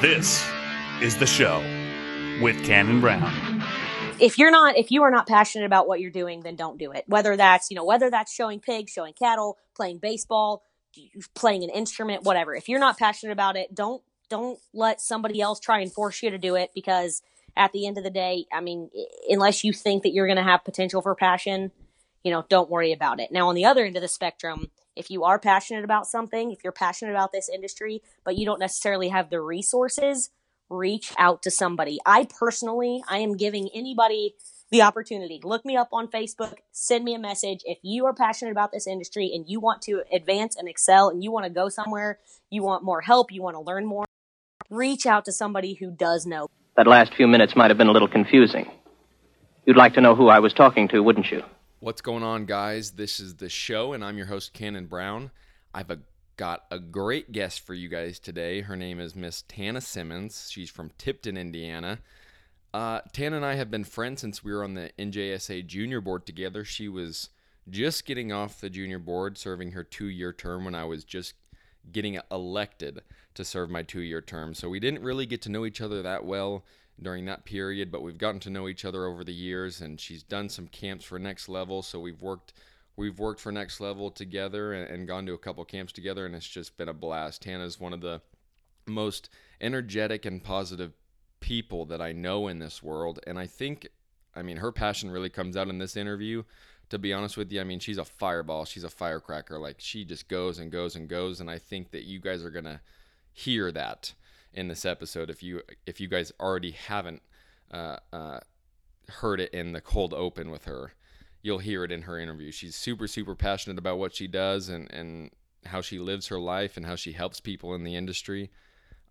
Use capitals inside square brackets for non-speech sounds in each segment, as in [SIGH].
This is the show with Cannon Brown. if you're not if you are not passionate about what you're doing then don't do it whether that's you know whether that's showing pigs showing cattle playing baseball playing an instrument whatever if you're not passionate about it don't don't let somebody else try and force you to do it because at the end of the day i mean unless you think that you're going to have potential for passion you know don't worry about it now on the other end of the spectrum if you are passionate about something if you're passionate about this industry but you don't necessarily have the resources reach out to somebody. I personally, I am giving anybody the opportunity. Look me up on Facebook, send me a message. If you are passionate about this industry and you want to advance and excel and you want to go somewhere, you want more help, you want to learn more, reach out to somebody who does know. That last few minutes might have been a little confusing. You'd like to know who I was talking to, wouldn't you? What's going on, guys? This is the show, and I'm your host, Cannon Brown. I've a got a great guest for you guys today. Her name is Miss Tana Simmons. She's from Tipton, Indiana. Uh, Tana and I have been friends since we were on the NJSA junior board together. She was just getting off the junior board, serving her two year term when I was just getting elected to serve my two year term. So we didn't really get to know each other that well during that period, but we've gotten to know each other over the years, and she's done some camps for next level. So we've worked we've worked for next level together and, and gone to a couple camps together and it's just been a blast. Tana's one of the most energetic and positive people that i know in this world and i think i mean her passion really comes out in this interview. To be honest with you i mean she's a fireball. She's a firecracker. Like she just goes and goes and goes and i think that you guys are gonna hear that in this episode if you if you guys already haven't uh, uh, heard it in the cold open with her you'll hear it in her interview. She's super, super passionate about what she does and, and how she lives her life and how she helps people in the industry.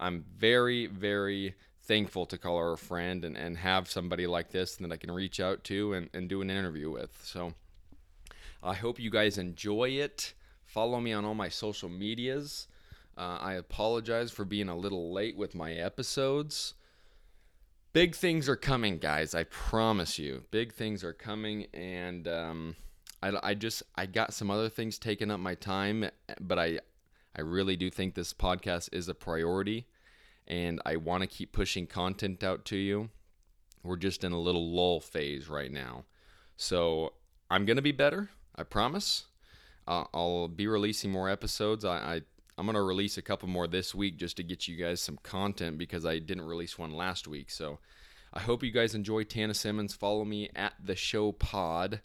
I'm very, very thankful to call her a friend and, and have somebody like this that I can reach out to and, and do an interview with. So I hope you guys enjoy it. Follow me on all my social medias. Uh, I apologize for being a little late with my episodes. Big things are coming, guys. I promise you. Big things are coming, and um, I, I just I got some other things taking up my time, but I I really do think this podcast is a priority, and I want to keep pushing content out to you. We're just in a little lull phase right now, so I'm gonna be better. I promise. Uh, I'll be releasing more episodes. I, I I'm gonna release a couple more this week just to get you guys some content because I didn't release one last week. So I hope you guys enjoy Tana Simmons. Follow me at the show pod.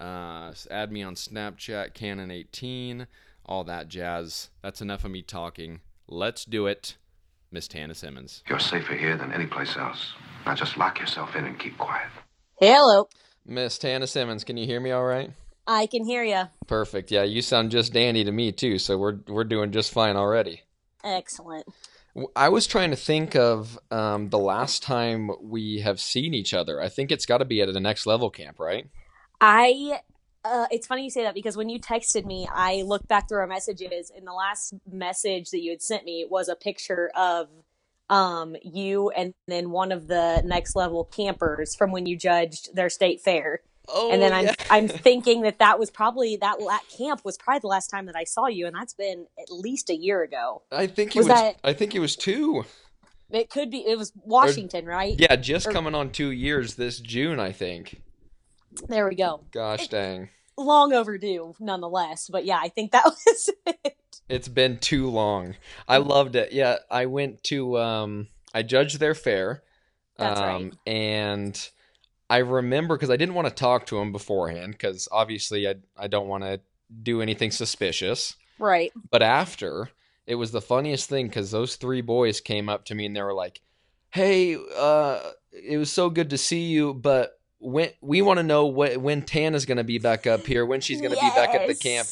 Uh, add me on Snapchat, Canon18, all that jazz. That's enough of me talking. Let's do it, Miss Tana Simmons. You're safer here than any place else. Now just lock yourself in and keep quiet. Hello. Miss Tana Simmons, can you hear me all right? I can hear you. Perfect. Yeah, you sound just dandy to me too, so we're we're doing just fine already. Excellent. I was trying to think of um, the last time we have seen each other. I think it's got to be at the next level camp, right? I. Uh, it's funny you say that because when you texted me, I looked back through our messages, and the last message that you had sent me was a picture of um, you and then one of the next level campers from when you judged their state fair. Oh, and then I'm yeah. I'm [LAUGHS] thinking that that was probably that camp was probably the last time that I saw you, and that's been at least a year ago. I think it Was was. that- I think it was two. It could be it was Washington, right? Yeah, just Or- coming on two years this June. I think. There we go. Gosh dang, Long overdue, nonetheless. But yeah, I think that [LAUGHS] was it. it's been too long. I loved it. Yeah, I went to. Um, I judged their fair. That's um, right. And I remember because I didn't want to talk to him beforehand because obviously I I don't want to do anything suspicious. Right. But after, it was the funniest thing because those three boys came up to me and they were like, "Hey, uh, it was so good to see you, but when we want to know what when Tana's going to be back up here, when she's going to be back at the camp."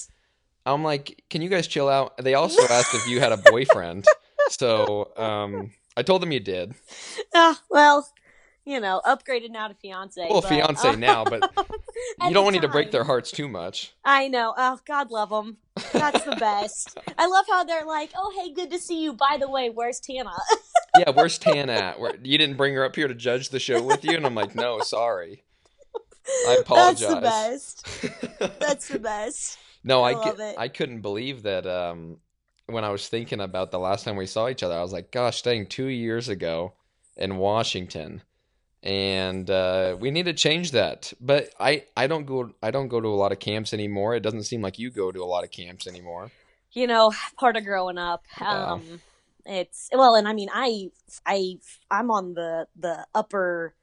I'm like, "Can you guys chill out?" They also [LAUGHS] asked if you had a boyfriend, so um, I told them you did. Ah, well, you know, upgraded now to fiance. Well, but, fiance uh, now, but [LAUGHS] you don't need to break their hearts too much. I know. Oh, God love them. That's the [LAUGHS] best. I love how they're like, "Oh, hey, good to see you. By the way, where's Tana?" [LAUGHS] Yeah, where's Tan at? Where, you didn't bring her up here to judge the show with you, and I'm like, no, sorry. I apologize." That's the best. That's the best. no, I I, love cou- it. I couldn't believe that. Um, when I was thinking about the last time we saw each other, I was like, gosh, dang, two years ago in Washington, and uh, we need to change that. But I I don't go I don't go to a lot of camps anymore. It doesn't seem like you go to a lot of camps anymore. you know part of growing up Yeah. um it's well and i mean i i i'm on the the upper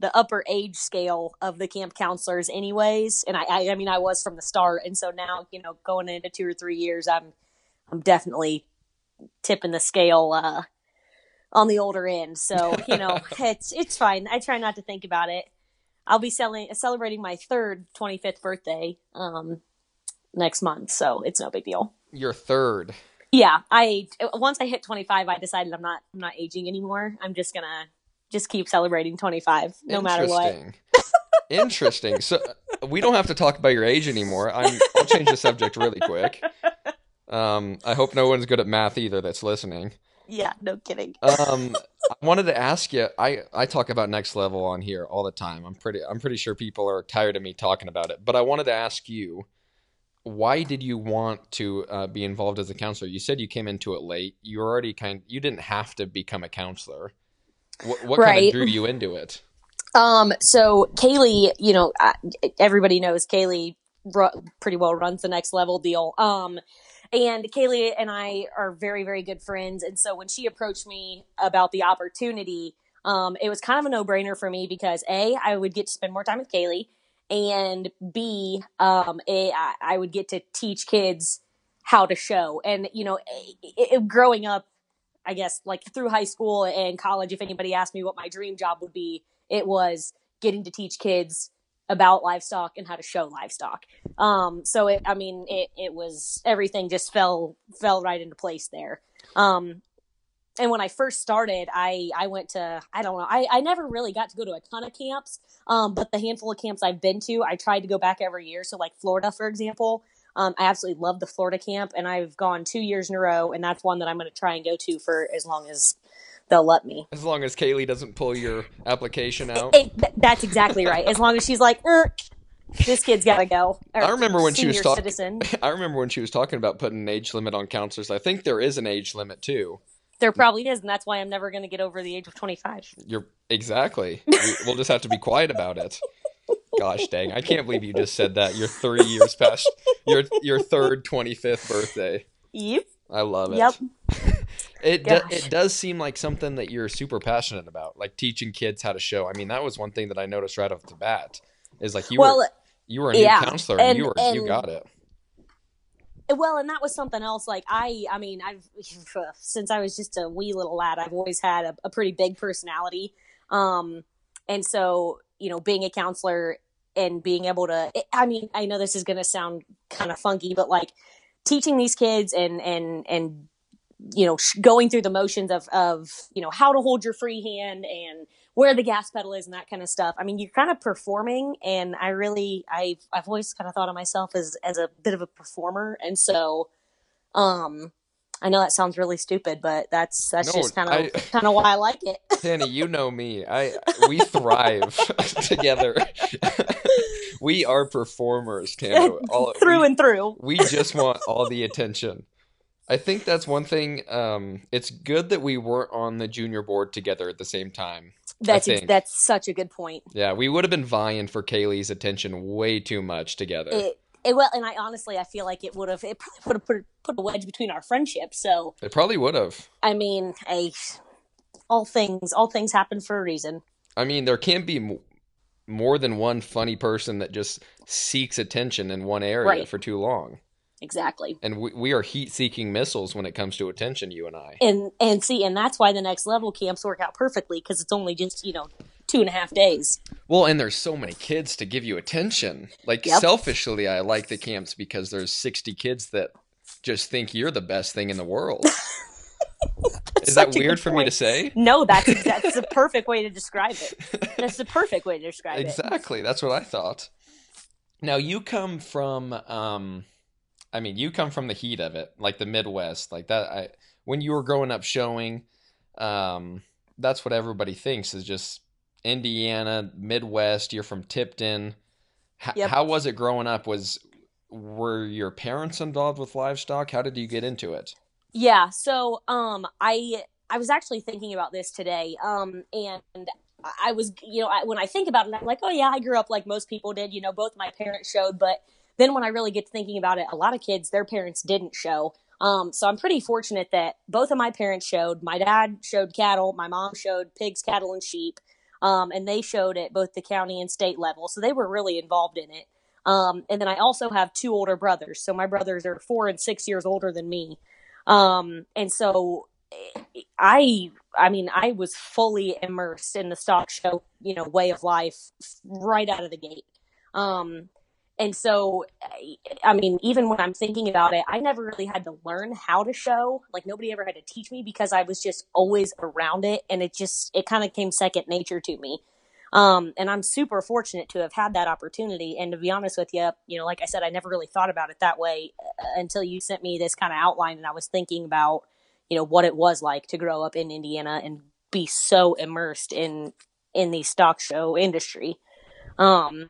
the upper age scale of the camp counselors anyways and I, I i mean i was from the start and so now you know going into two or three years i'm i'm definitely tipping the scale uh on the older end so you know [LAUGHS] it's it's fine i try not to think about it i'll be selling celebrating my third 25th birthday um next month so it's no big deal Your third. yeah, I once I hit 25, I decided I'm not I'm not aging anymore. I'm just gonna just keep celebrating 25, no matter what. Interesting. So uh, we don't have to talk about your age anymore. I'm, I'll change the subject really quick. [LAUGHS] Um, I hope no one's good at math either that's listening. Yeah, no kidding. Um, I wanted to ask you. I, I talk about next level on here all the time. I'm pretty I'm pretty sure people are tired of me talking about it. But I wanted to ask you, why did you want to uh, be involved as a counselor? You said you came into it late. You were already kind. You didn't have to become a counselor. What, what kind of drew you into it? Um, so Kaylee, you know, everybody knows Kaylee pretty well runs the next level deal. Um, and Kaylee and I are very, very good friends. And so when she approached me about the opportunity, um, it was kind of a no brainer for me because A, I would get to spend more time with Kaylee, and B, um, a, I, I would get to teach kids how to show. And, you know, it, it, growing up, I guess, like through high school and college, if anybody asked me what my dream job would be, it was getting to teach kids about livestock and how to show livestock. Um, so it, I mean, it, it was everything just fell fell right into place there. Um, and when I first started, I I went to I don't know I I never really got to go to a ton of camps. Um, but the handful of camps I've been to, I tried to go back every year. So like Florida, for example, um, I absolutely love the Florida camp, and I've gone two years in a row, and that's one that I'm going to try and go to for as long as they'll let me. As long as Kaylee doesn't pull your application out. It, th- that's exactly right. As long as she's like, er, this kid's got to go. Or I remember when she was talking. [LAUGHS] I remember when she was talking about putting an age limit on counselors. I think there is an age limit too. There probably is, and that's why I'm never going to get over the age of 25. You're exactly. We, we'll just have to be quiet about it. Gosh dang! I can't believe you just said that. You're three years past your your third twenty fifth birthday. Yep. I love it. Yep. It do, it does seem like something that you're super passionate about, like teaching kids how to show. I mean, that was one thing that I noticed right off the bat. Is like you Well, were you were a new yeah, counselor and, and- you were you got it. well, and that was something else. Like I, I mean, I've [LAUGHS] since I was just a wee little lad, I've always had a, a pretty big personality. Um, and so you know, being a counselor and being able to, I mean, I know this is going to sound kind of funky, but like teaching these kids and and and you know going through the motions of of you know how to hold your free hand and where the gas pedal is and that kind of stuff i mean you're kind of performing and i really i've i've always kind of thought of myself as as a bit of a performer and so um i know that sounds really stupid but that's that's No, just kind of [LAUGHS] kind of why i like it [LAUGHS] Tanny, you know me. I we thrive [LAUGHS] together. we are performers, Tanner. All, through we, and through we just want all the attention. I think that's one thing. Um, it's good that we weren't on the junior board together at the same time. that's ex- that's such a good point Yeah, we would have been vying for Kaylee's attention way too much together. it, it well and i honestly i feel like it would have it probably would have put, put a wedge between our friendship so It probably would have. I mean, a all things all things happen for a reason. I mean, there can't be m- more than one funny person that just seeks attention in one area Right. for too long. Exactly. And we, we are heat seeking missiles when it comes to attention, you and I. And and see, and that's why the next level camps work out perfectly because it's only just you know two and a half days. Well, and there's so many kids to give you attention. Like, Yep. selfishly, I like the camps because there's 60 kids that just think you're the best thing in the world. [LAUGHS] Is that weird for me to say? No, that's [LAUGHS] that's the perfect way to describe it. That's the perfect way to describe it. Exactly. That's what I thought. Now you come from um I mean, you come from the heat of it, like the Midwest, like that I when you were growing up showing um that's what everybody thinks is just Indiana, Midwest, you're from Tipton. H- Yep. How was it growing up? Was were your parents involved with livestock? How did you get into it? Yeah, so um I I was actually thinking about this today. Um and I was you know, I, when I think about it I'm like, "Oh yeah, I grew up like most people did, you know, both my parents showed, but then when I really get to thinking about it, a lot of kids their parents didn't show. Um so I'm pretty fortunate that both of my parents showed. My dad showed cattle, my mom showed pigs, cattle and sheep. Um and they showed at both the county and state level. So they were really involved in it. Um, and then I also have two older brothers. So my brothers are four and six years older than me. Um, and so I, I mean, I was fully immersed in the stock show, you know, way of life right out of the gate. And so, I mean, even when I'm thinking about it, I never really had to learn how to show. Like nobody ever had to teach me because I was just always around it, and it just it kind of came second nature to me. Um, and I'm super fortunate to have had that opportunity. And to be honest with you, you know, like I said, I never really thought about it that way uh, until you sent me this kind of outline, and I was thinking about, you know, what it was like to grow up in Indiana and be so immersed in in the stock show industry. Um,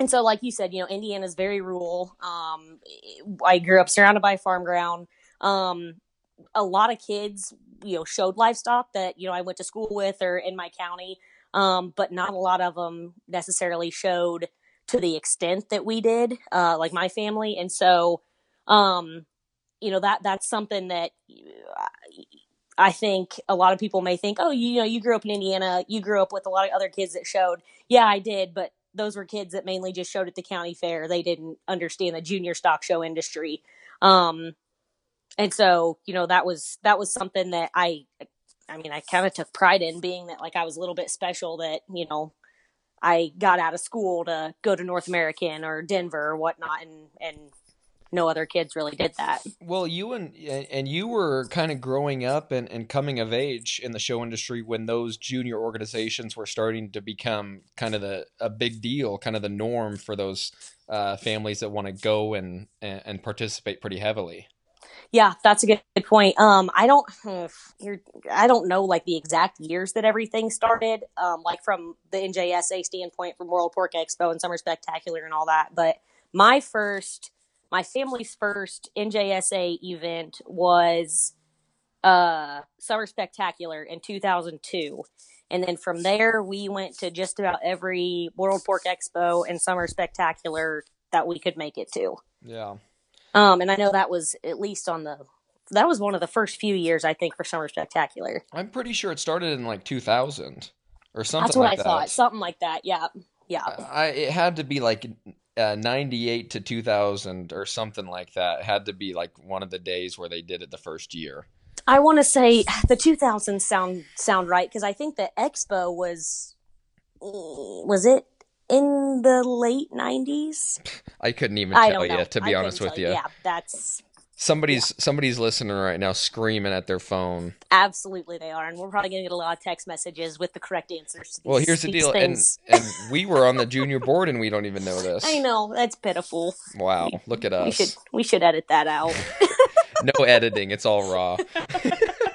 and so, like you said, you know, Indiana's very rural. Um, I grew up surrounded by farm ground. Um, a lot of kids, you know, showed livestock that you know I went to school with or in my county um, but not a lot of them necessarily showed to the extent that we did, uh, like my family. And so, um, you know, that that's something that I think a lot of people may think, oh, you know, you grew up in Indiana, you grew up with a lot of other kids that showed. Yeah, I did, but those were kids that mainly just showed at the county fair. They didn't understand the junior stock show industry. Um, and so, you know, that was that was something that I I mean, I kind of took pride in being that like I was a little bit special that, you know, I got out of school to go to North American or Denver or whatnot and, and no other kids really did that. Well, you and and you were kind of growing up and, and coming of age in the show industry when those junior organizations were starting to become kind of the a big deal, kind of the norm for those uh, families that want to go and, and and participate pretty heavily. Yeah, that's a good, good point. Um, I don't, [SIGHS] I don't know like the exact years that everything started. Um, like from the NJSA standpoint, from World Pork Expo and Summer Spectacular and all that. But my first, my family's first NJSA event was uh Summer Spectacular in 2002. And then from there, we went to just about every World Pork Expo and Summer Spectacular that we could make it to. Yeah. Um, and I know that was at least on the that was one of the first few years I think for Summer Spectacular. I'm pretty sure it started in like 2000 or something. That's what like I that. thought. Something like that. Yeah. Yeah. I it had to be like uh, 98 to 2000 or something like that. Had to be like one of the days where they did it the first year. I want to say the 2000s sound sound right because I think the expo was was it in the late 90s. I couldn't even tell you, to be I honest with you. Yeah, that's somebody's yeah. somebody's listening right now screaming at their phone. Absolutely, they are, and we're probably going to get a lot of text messages with the correct answers. These, well, here's the deal, and and we were on the junior board, and we don't even know this. I know that's pitiful. Wow, look at us. We should we should edit that out. [LAUGHS] [LAUGHS] no editing; it's all raw.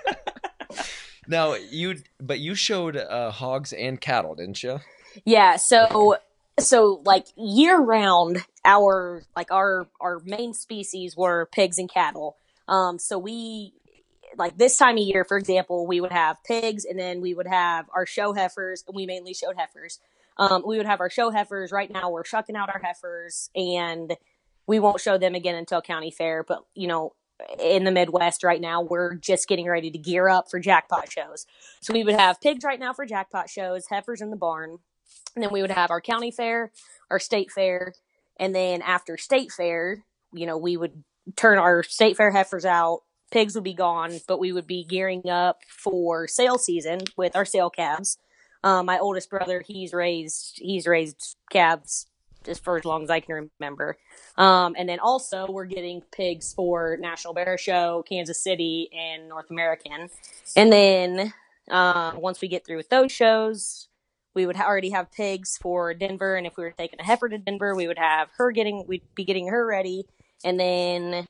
[LAUGHS] now you, but you showed uh, hogs and cattle, didn't you? Yeah. So so like year round our like our our main species were pigs and cattle. Um so we like this time of year for example we would have pigs and then we would have our show heifers and we mainly showed heifers. Um we would have our show heifers. Right now we're shucking out our heifers and we won't show them again until county fair but you know in the midwest right now we're just getting ready to gear up for jackpot shows. So we would have pigs right now for jackpot shows heifers in the barn and then we would have our county fair, our state fair, and then after state fair, you know, we would turn our state fair heifers out. Pigs would be gone, but we would be gearing up for sale season with our sale calves. Um, my oldest brother, he's raised he's raised calves just for as long as I can remember. Um, and then also we're getting pigs for National Barrow Show, Kansas City, and North American. And then uh, once we get through with those shows, we would already have pigs for Denver, and if we were taking a heifer to Denver, we would have her getting, we'd be getting her ready, and then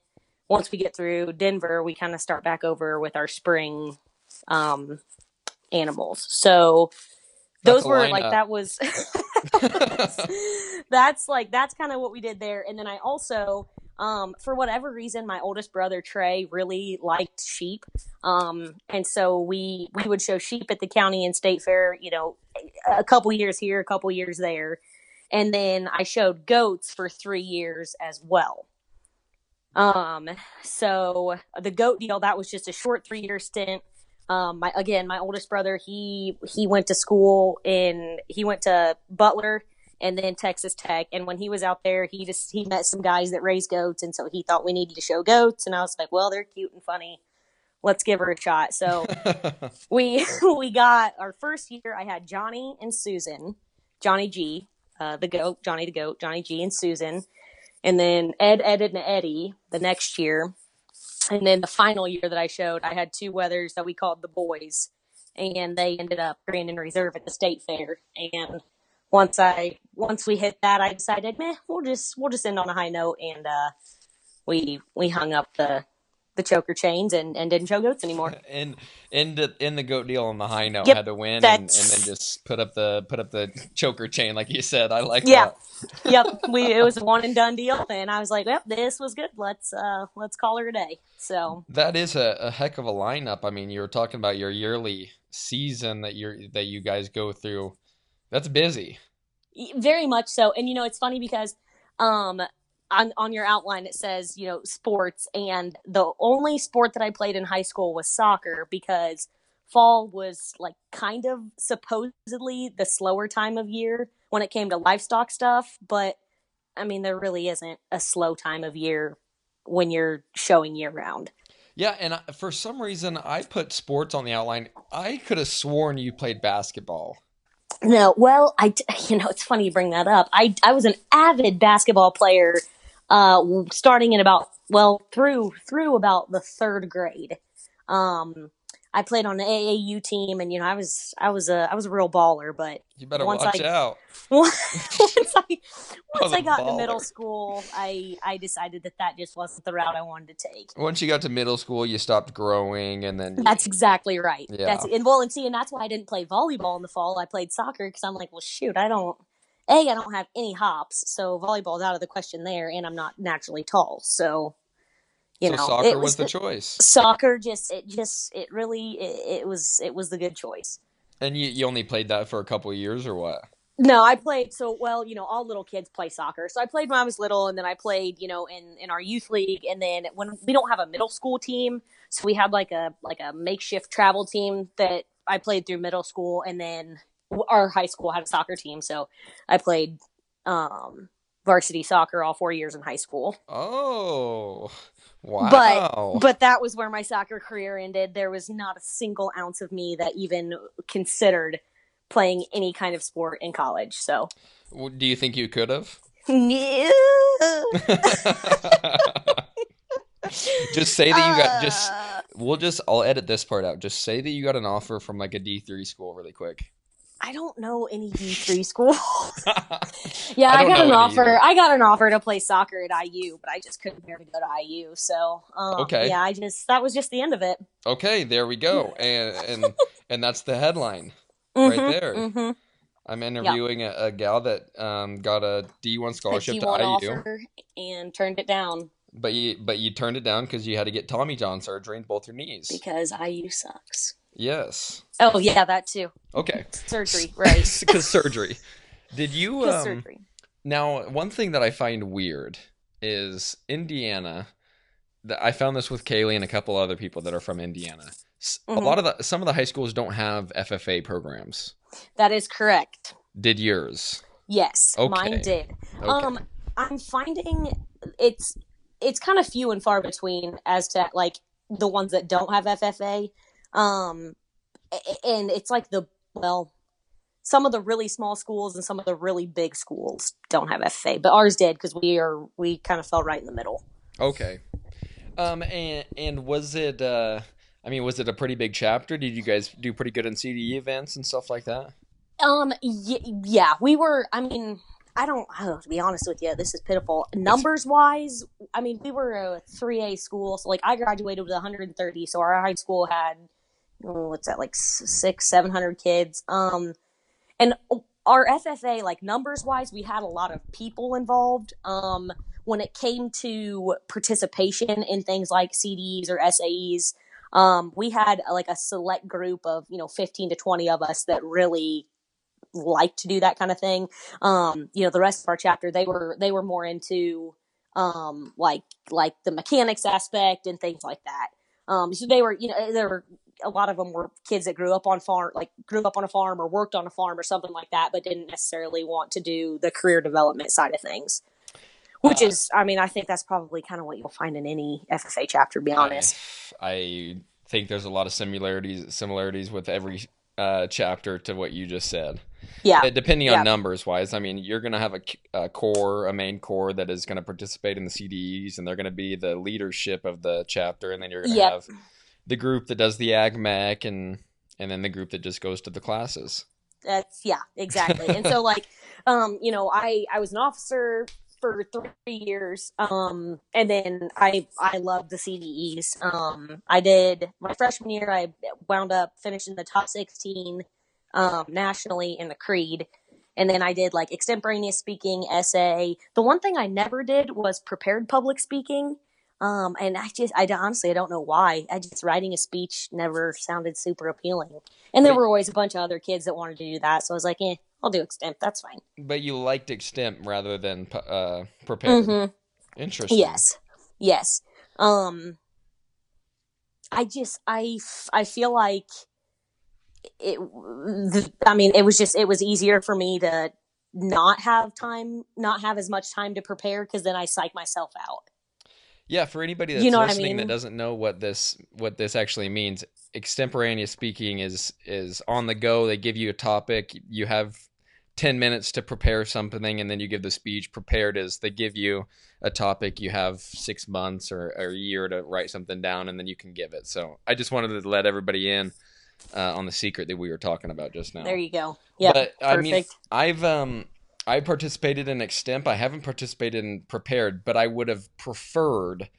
once we get through Denver, we kind of start back over with our spring um, animals. So those That's were like lineup. that was [LAUGHS] [LAUGHS] that's like that's kind of what we did there, and then I also Um, for whatever reason, my oldest brother Trey really liked sheep, um, and so we we would show sheep at the county and state fair. You know, a couple years here, a couple years there, and then I showed goats for three years as well. Um, so the goat deal that was just a short three year stint. Um, my again, my oldest brother he he went to school in he went to Butler and then Texas Tech. And when he was out there, he just he met some guys that raise goats, and so he thought we needed to show goats. And I was like, well, they're cute and funny. Let's give her a shot. So [LAUGHS] we [LAUGHS] we got our first year. I had Johnny and Susan, Johnny G, uh, the goat, Johnny the goat, Johnny G and Susan, and then Ed, Ed, and Eddie the next year. And then the final year that I showed, I had two wethers that we called the boys, and they ended up grand in reserve at the state fair. And once I once we hit that, I decided, meh, we'll just we'll just end on a high note, and uh, we we hung up the the choker chains and, and didn't show goats anymore. [LAUGHS] and in the in the goat deal on the high note Yep, had to win and, and then just put up the put up the choker chain like you said. I like Yeah. that. yep, [LAUGHS] we it was a one and done deal, and I was like, yep, this was good. Let's uh let's call her a day. So That is a, a heck of a lineup. I mean, you were talking about your yearly season that you're that you guys go through. That's busy. very much so and you know it's funny because um on on your outline it says you know sports and the only sport that i played in high school was soccer because fall was like kind of supposedly the slower time of year when it came to livestock stuff but i mean there really isn't a slow time of year when you're showing year round Yeah, and for some reason I put sports on the outline. I could have sworn you played basketball. No, well, I [LAUGHS] you know it's funny you bring that up. I I was an avid basketball player, uh, starting in about well through through about the third grade. Um, I played on the AAU team, and you know I was I was a I was a real baller. But You better Once watch I- out. [LAUGHS] once [LAUGHS] I once a I got into baller. middle school, I I decided that that just wasn't the route I wanted to take. Once you got to middle school, you stopped growing, and then That's exactly right. Yeah. That's and well, and see, and that's why I didn't play volleyball in the fall. I played soccer because I'm like, well, shoot, I don't. A, I don't have any hops, so volleyball's out of the question there, and I'm not naturally tall, so you so know, soccer it was the choice. soccer. Just it just it really it, it was it was the good choice. And you, you only played that for a couple of years, or what? No, I played so well. You know, all little kids play soccer. So I played when I was little, and then I played, you know, in in our youth league. And then when we don't have a middle school team, so we had like a like a makeshift travel team that I played through middle school, and then our high school had a soccer team. So I played um, varsity soccer all four years in high school. Oh, wow! But that was where my soccer career ended. There was not a single ounce of me that even considered playing any kind of sport in college. So. Do you think you could have? [LAUGHS] Just say that you got just. Uh, We'll just. I'll edit this part out. Just say that you got an offer from like a D three school really quick. I don't know any D three [LAUGHS] schools. yeah, I I, got an offer. I got an offer to play soccer at IU, but I just couldn't bear to go to IU. So um, Okay. yeah, I just that was just the end of it. okay, there we go, and and [LAUGHS] and that's the headline. Right Mhm, there. mhm. I'm interviewing a, a gal that um, got a D1 scholarship to T1 IU, offer and turned it down but you but you turned it down because you had to get Tommy John surgery in both your knees. because IU sucks. Yes. Oh yeah, that too. Okay. Surgery, right? [LAUGHS] Because surgery. Did you? um, surgery. now one thing that I find weird is Indiana. That I found this with Kaylee and a couple other people that are from Indiana. S- A lot of the some of the high schools don't have FFA programs. That is correct. Did yours? Yes, Okay. mine did. Okay. Um, I'm finding it's it's kind of few and far between as to like the ones that don't have FFA. Um, and it's like the well, some of the really small schools and some of the really big schools don't have FFA, but ours did because we are we kind of fell right in the middle. Okay. Um and and was it uh I mean was it a pretty big chapter? Did you guys do pretty good in CDE events and stuff like that? Um, y- yeah, we were. I mean, I don't. Oh, to be honest with you, this is pitiful. Numbers wise, I mean, we were a three A school, so like I graduated with 130, so our high school had oh, what's that like six, seven hundred kids. Um, and our FFA, like numbers wise, we had a lot of people involved. Um, when it came to participation in things like CDEs or SAEs, um, we had like a select group of you know 15 to 20 of us that really like to do that kind of thing. Um, you know, the rest of our chapter they were they were more into um, like like the mechanics aspect and things like that. Um, so they were you know they were a lot of them were kids that grew up on farm like grew up on a farm or worked on a farm or something like that, but didn't necessarily want to do the career development side of things. Which Uh, is, I mean, I think that's probably kind of what you'll find in any FFA chapter. To be honest, I, I think there's a lot of similarities similarities with every uh, chapter to what you just said. yeah, Uh, depending Yeah. on numbers wise, I mean, you're going to have a core, a main core that is going to participate in the CDEs, and they're going to be the leadership of the chapter, and then you're going to Yep. have the group that does the ag mech, and and then the group that just goes to the classes. that's yeah exactly. And so like [LAUGHS] um you know i i was an officer for three years um and then i i loved the cdes um i did my freshman year i wound up finishing the top 16 um nationally in the creed. And then i did like extemporaneous speaking essay. The one thing i never did was prepared public speaking um and i just i honestly i don't know why i just writing a speech never sounded super appealing and there were always a bunch of other kids that wanted to do that. So I was like, eh, I'll do extemp. That's fine. But you liked extemp rather than uh, prepared. hmm Interesting. Yes. Yes. Um, I just, I, I feel like it, I mean, it was just, it was easier for me to not have time, not have as much time to prepare because then I psych myself out. Yeah, for anybody that's You know what I listening that doesn't know what this what this actually means, extemporaneous speaking is is on the go. They give you a topic, you have 10 minutes to prepare something and then you give the speech. Prepared is they give you a topic, you have 6 months or, or a year to write something down and then you can give it. So, I just wanted to let everybody in uh, on the secret that we were talking about just now. There you go. Yeah. But I mean, Perfect. I've um I participated in extemp. I haven't participated in prepared, but I would have preferred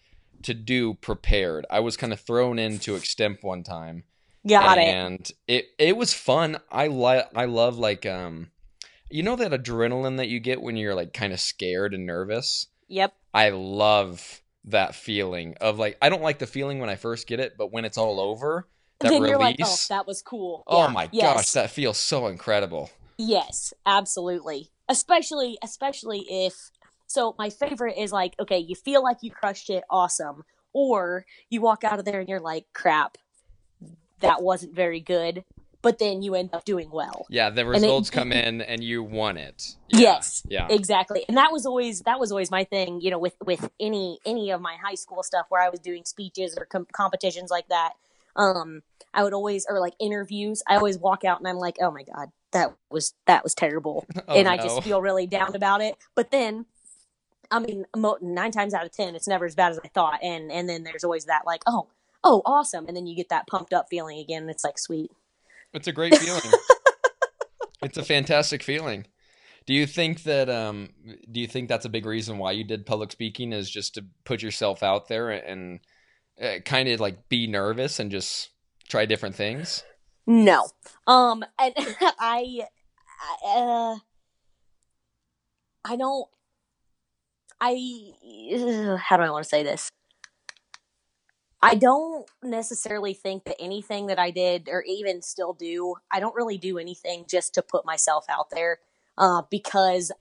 to do prepared. I was kind of thrown into extemp one time, Got it. and it it was fun. I like I love like um you know that adrenaline that you get when you're like kind of scared and nervous. Yep. I love that feeling of like I don't like the feeling when I first get it, but when it's all over, that then release. like, oh, that was cool. oh Yeah. my Yes. gosh, that feels so incredible. Yes, absolutely. Especially especially if so my favorite is like, okay, you feel like you crushed it, awesome. Or you walk out of there and you're like, crap, that wasn't very good. But then you end up doing well. Yeah, the it- results come in and you won it. Yeah, Yes. Yeah. Exactly. And that was always that was always my thing, you know, with with any any of my high school stuff where I was doing speeches or com- competitions like that. Um I would always or like interviews, I always walk out and I'm like, "Oh my god, that was that was terrible." [LAUGHS] Oh, and I no. just feel really down about it. But then, I mean, mo- nine times out of ten, it's never as bad as I thought. And and then there's always that like, oh, oh, awesome, and then you get that pumped up feeling again. And it's like sweet. It's a great [LAUGHS] feeling. it's a fantastic feeling. Do you think that um do you think that's a big reason why you did public speaking is just to put yourself out there and uh, kind of like be nervous and just try different things? No, um, and [LAUGHS] I, I, uh, I don't. I how do I want to say this? I don't necessarily think that anything that I did or even still do, I don't really do anything just to put myself out there uh, because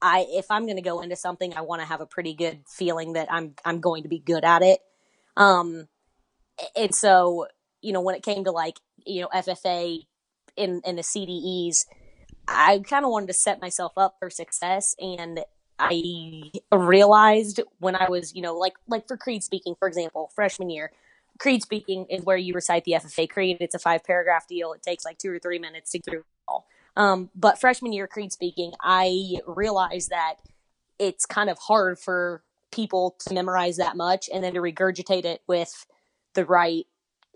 I if I'm going to go into something, I want to have a pretty good feeling that I'm I'm going to be good at it. Um, and so you know when it came to like you know FFA in in the CDEs, I kind of wanted to set myself up for success and I realized when I was, you know, like like for creed speaking, for example, freshman year, creed speaking is where you recite the FFA creed. It's a five paragraph deal. It takes like two or three minutes to get through it all. Um, but freshman year creed speaking, I realized that it's kind of hard for people to memorize that much and then to regurgitate it with the right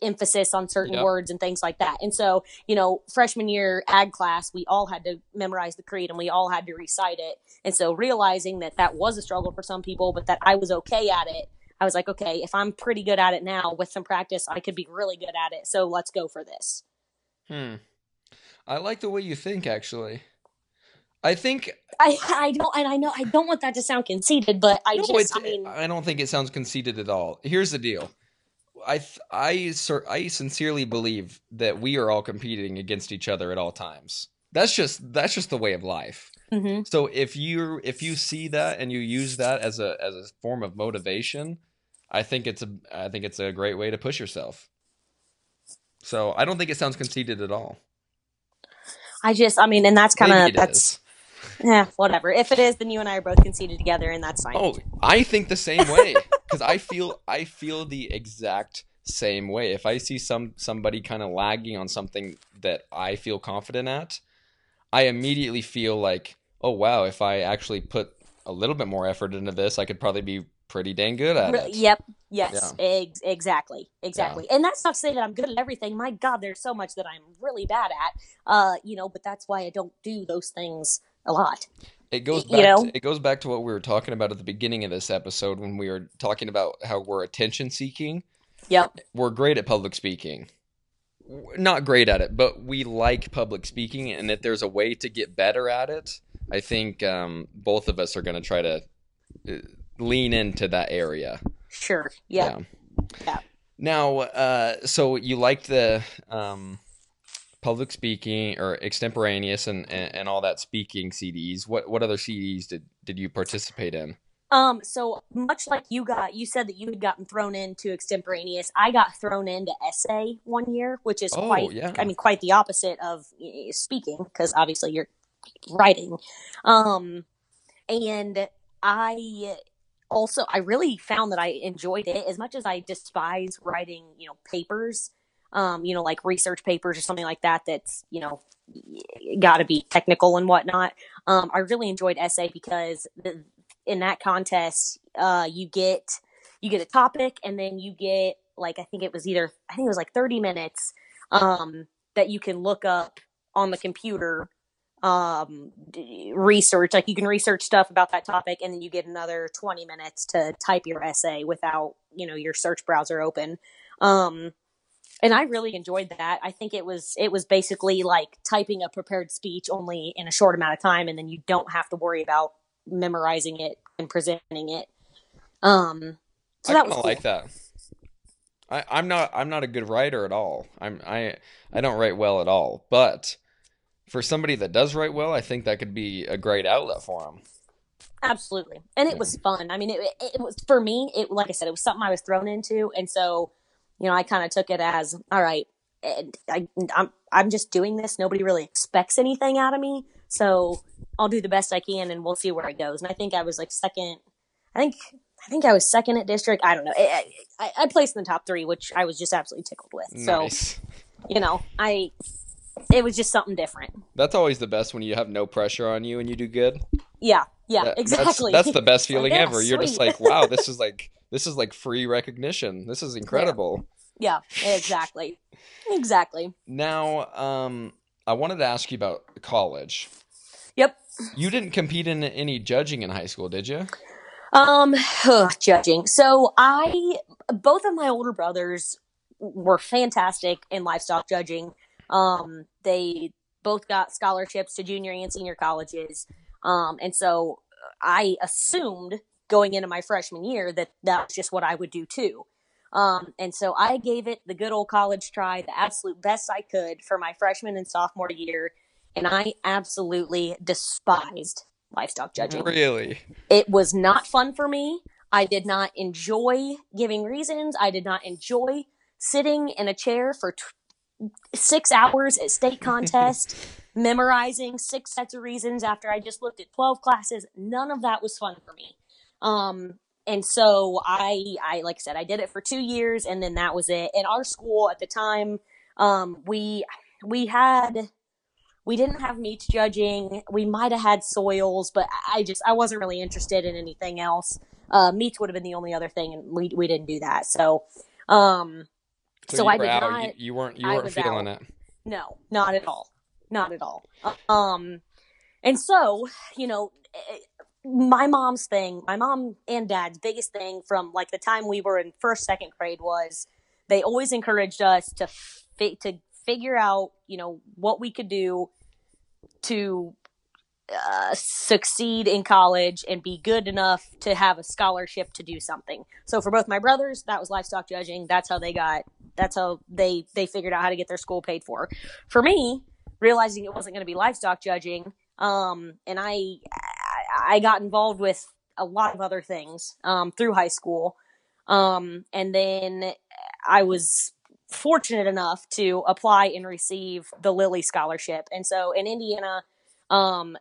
emphasis on certain Yep. words and things like that. And so, you know, freshman year ag class, we all had to memorize the creed and we all had to recite it. And so realizing that that was a struggle for some people, but that I was okay at it, I was like, okay, if I'm pretty good at it now with some practice, I could be really good at it. So let's go for this. Hmm. I like the way you think actually. I think I I don't and I know I don't want that to sound conceited, but I no, just I mean I don't think it sounds conceited at all. Here's the deal. I I I sincerely believe that we are all competing against each other at all times. That's just that's just the way of life. mhm. So if you if you see that and you use that as a as a form of motivation, I think it's a I think it's a great way to push yourself. So I don't think it sounds conceited at all. I just I mean and that's kind of that's is. Yeah [LAUGHS] whatever. If it is, then you and I are both conceded together, and that's fine. Oh, I think the same way because I feel I feel the exact same way. If I see some somebody kind of lagging on something that I feel confident at, I immediately feel like, oh wow, if I actually put a little bit more effort into this, I could probably be pretty dang good at it. Yep. Yes. Ex- exactly. Yeah. Exactly. And that's not to say that I'm good at everything. My God, there's so much that I'm really bad at. Uh, you know, but that's why I don't do those things a lot. It goes you back. know? To, it goes back to what we were talking about at the beginning of this episode when we were talking about how we're attention seeking. Yep. We're great at public speaking. Not great at it, but we like public speaking, and if there's a way to get better at it, I think um, both of us are going to try to uh, lean into that area. Sure. Yep. Yeah. Now, uh, so you liked the um, public speaking or extemporaneous and, and, and all that speaking CDEs. What what other CDEs did, did you participate in? Um, so much like you got, you said that you had gotten thrown into extemporaneous. I got thrown into essay one year, which is Oh, quite, yeah. I mean, quite the opposite of speaking, because obviously you're writing. Um, and I also, I really found that I enjoyed it as much as I despise writing, you know, papers, um, you know, like research papers or something like that. That's, you know, got to be technical and whatnot. Um, I really enjoyed essay because the, in that contest, uh, you get you get a topic, and then you get like I think it was either I think it was like thirty minutes um, that you can look up on the computer um research like you can research stuff about that topic and then you get another 20 minutes to type your essay without you know your search browser open um and i really enjoyed that i think it was it was basically like typing a prepared speech only in a short amount of time and then you don't have to worry about memorizing it and presenting it um so I that kind was of cool. like that. I, I'm not I'm not a good writer at all. I'm I I don't write well at all. But for somebody that does write well, I think that could be a great outlet for them. Absolutely, and it was fun. I mean, it, it was for me. It like I said, it was something I was thrown into, and so you know, I kind of took it as all right. And I, I'm I'm just doing this. Nobody really expects anything out of me, so I'll do the best I can, and we'll see where it goes. And I think I was like second. I think I think I was second at district. I don't know. I, I, I placed in the top three, which I was just absolutely tickled with. So you know, I it was just something different. That's always the best when you have no pressure on you and you do good. Yeah, yeah, That- that's- exactly. That's, the best [LAUGHS] feeling yeah, ever. You're just like, wow, this is like this is like free recognition. This is incredible. yeah, exactly, exactly. Now, um, I wanted to ask you about college. Yep. You didn't compete in any judging in high school, did you? Um, judging. So I, both of my older brothers were fantastic in livestock judging. Um, they both got scholarships to junior and senior colleges. Um, and so I assumed going into my freshman year that that was just what I would do too. Um, and so I gave it the good old college try, the absolute best I could for my freshman and sophomore year. And I absolutely despised livestock judging Really? it was not fun for me. I did not enjoy giving reasons. I did not enjoy sitting in a chair for t- six hours at state contest, [LAUGHS] memorizing six sets of reasons after I just looked at 12 classes. None of that was fun for me. Um, and so I, I, like I said, I did it for two years and then that was it. In our school at the time, um, we, we had, we didn't have meat judging. We might have had soils, but I just I wasn't really interested in anything else. Uh, meats would have been the only other thing, and we we didn't do that. So, um, so, you I did out. not. You, you weren't. You weren't feeling out. it. No, not at all. Not at all. Um, and so, you know, my mom's thing, my mom and dad's biggest thing from like the time we were in first, second grade was they always encouraged us to fi- to figure out, you know, what we could do to uh, succeed in college and be good enough to have a scholarship to do something. So for both my brothers, that was livestock judging. That's how they got. That's how they they figured out how to get their school paid for. For me, realizing it wasn't going to be livestock judging, um, and I I got involved with a lot of other things um, through high school, um, and then I was fortunate enough to apply and receive the Lilly scholarship. And so in Indiana, um,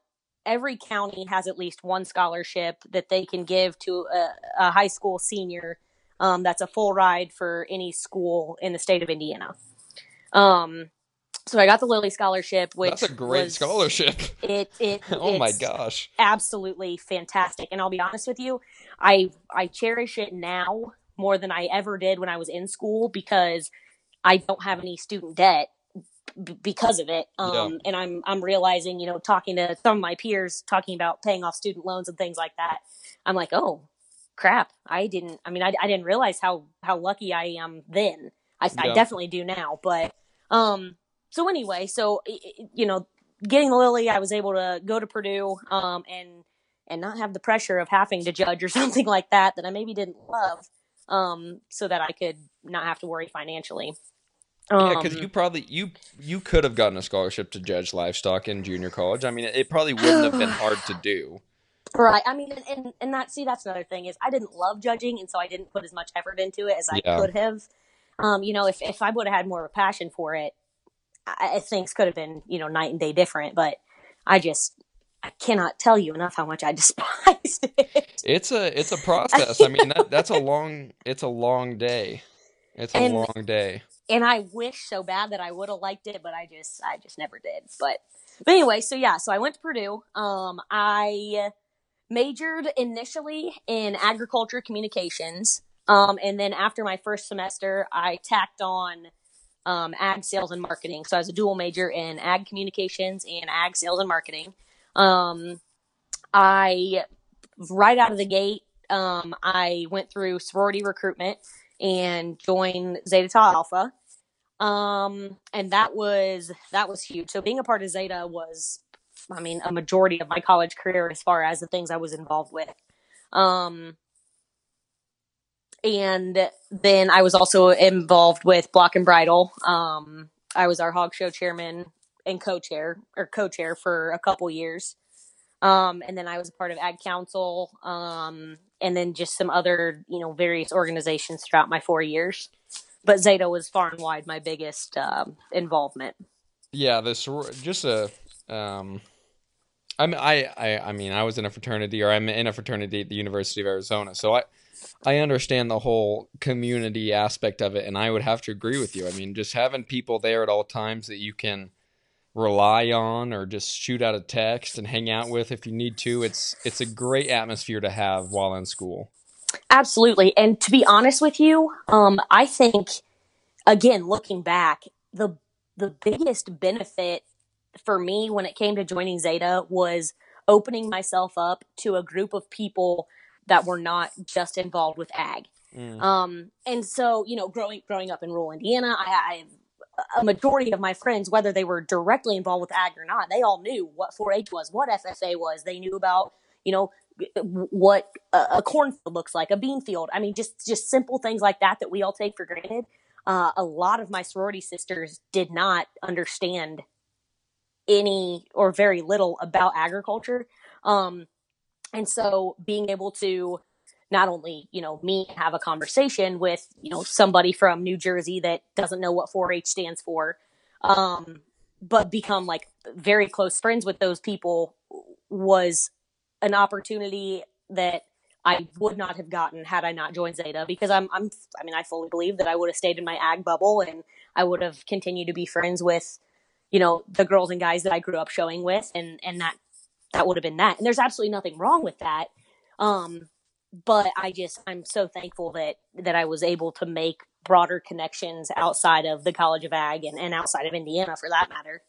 every county has at least one scholarship that they can give to a, a high school senior. Um, that's a full ride for any school in the state of Indiana. Um, so I got the Lilly scholarship, which That's a great was- scholarship. It it [LAUGHS] oh my gosh. absolutely fantastic. And I'll be honest with you, I I cherish it now more than I ever did when I was in school because I don't have any student debt b- because of it. Um, and I'm I'm realizing, you know, talking to some of my peers talking about paying off student loans and things like that. I'm like, oh crap, I didn't. I mean, I, I didn't realize how how lucky I am then. I, I definitely do now, but um. So anyway, so you know, getting Lilly, I was able to go to Purdue um, and and not have the pressure of having to judge or [LAUGHS] something like that that I maybe didn't love, um, so that I could not have to worry financially. Yeah, because Um, you probably you you could have gotten a scholarship to judge livestock in junior college. I mean, it probably wouldn't have been hard to do. [SIGHS] Right. I mean, and, and, and that, see, that's another thing is I didn't love judging. And so I didn't put as much effort into it as I Yeah. could have. Um, you know, if, if I would have had more of a passion for it, I, things could have been, you know, night and day different. But I just, I cannot tell you enough how much I [LAUGHS] despised it. It's a it's a [LAUGHS] process. I mean, that that's a long it's a long day. It's a And- long day. and I wish so bad that I would have liked it, but I just I just never did. But but anyway, so yeah, so I went to Purdue. Um, I majored initially in agriculture communications, um, and then after my first semester, I tacked on um, ag sales and marketing. So I was a dual major in ag communications and ag sales and marketing. Um, I right out of the gate, um, I went through sorority recruitment and joined Zeta Tau Alpha. Um, and that was that was huge. So being a part of Zeta was, I mean, a majority of my college career as far as the things I was involved with. Um, and then I was also involved with Block and Bridle. Um, I was our hog show chairman and co-chair or co-chair for a couple years. Um, and then I was a part of Ag Council, um, and then just some other, you know, various organizations throughout my four years. But Zeta was far and wide my biggest um, involvement. Yeah, this just a um I mean I, I I mean I was in a fraternity or I'm in a fraternity at the University of Arizona. So I I understand the whole community aspect of it and I would have to agree with you. I mean, just having people there at all times that you can rely on or just shoot out a text and hang out with if you need to, it's it's a great atmosphere to have while in school. Absolutely. And to be honest with you, um, I think, again, looking back, the the biggest benefit for me when it came to joining Zeta was opening myself up to a group of people that were not just involved with ag. Mm. Um, and so, you know, growing growing up in rural Indiana, I, I a majority of my friends, whether they were directly involved with ag or not, they all knew what 4-H was, what FFA was. They knew about, you know, what a, a cornfield looks like, a bean field. I mean, just just simple things like that that we all take for granted. Uh, a lot of my sorority sisters did not understand any or very little about agriculture. Um, and so being able to not only, you know, me have a conversation with, you know, somebody from New Jersey that doesn't know what 4-H stands for, um, but become like very close friends with those people was an opportunity that I would not have gotten had I not joined Zeta because I'm, I'm, I mean, I fully believe that I would have stayed in my ag bubble and I would have continued to be friends with, you know, the girls and guys that I grew up showing with and, and that, that would have been that. And there's absolutely nothing wrong with that. Um, but I just, I'm so thankful that, that I was able to make broader connections outside of the College of Ag and, and outside of Indiana for that matter.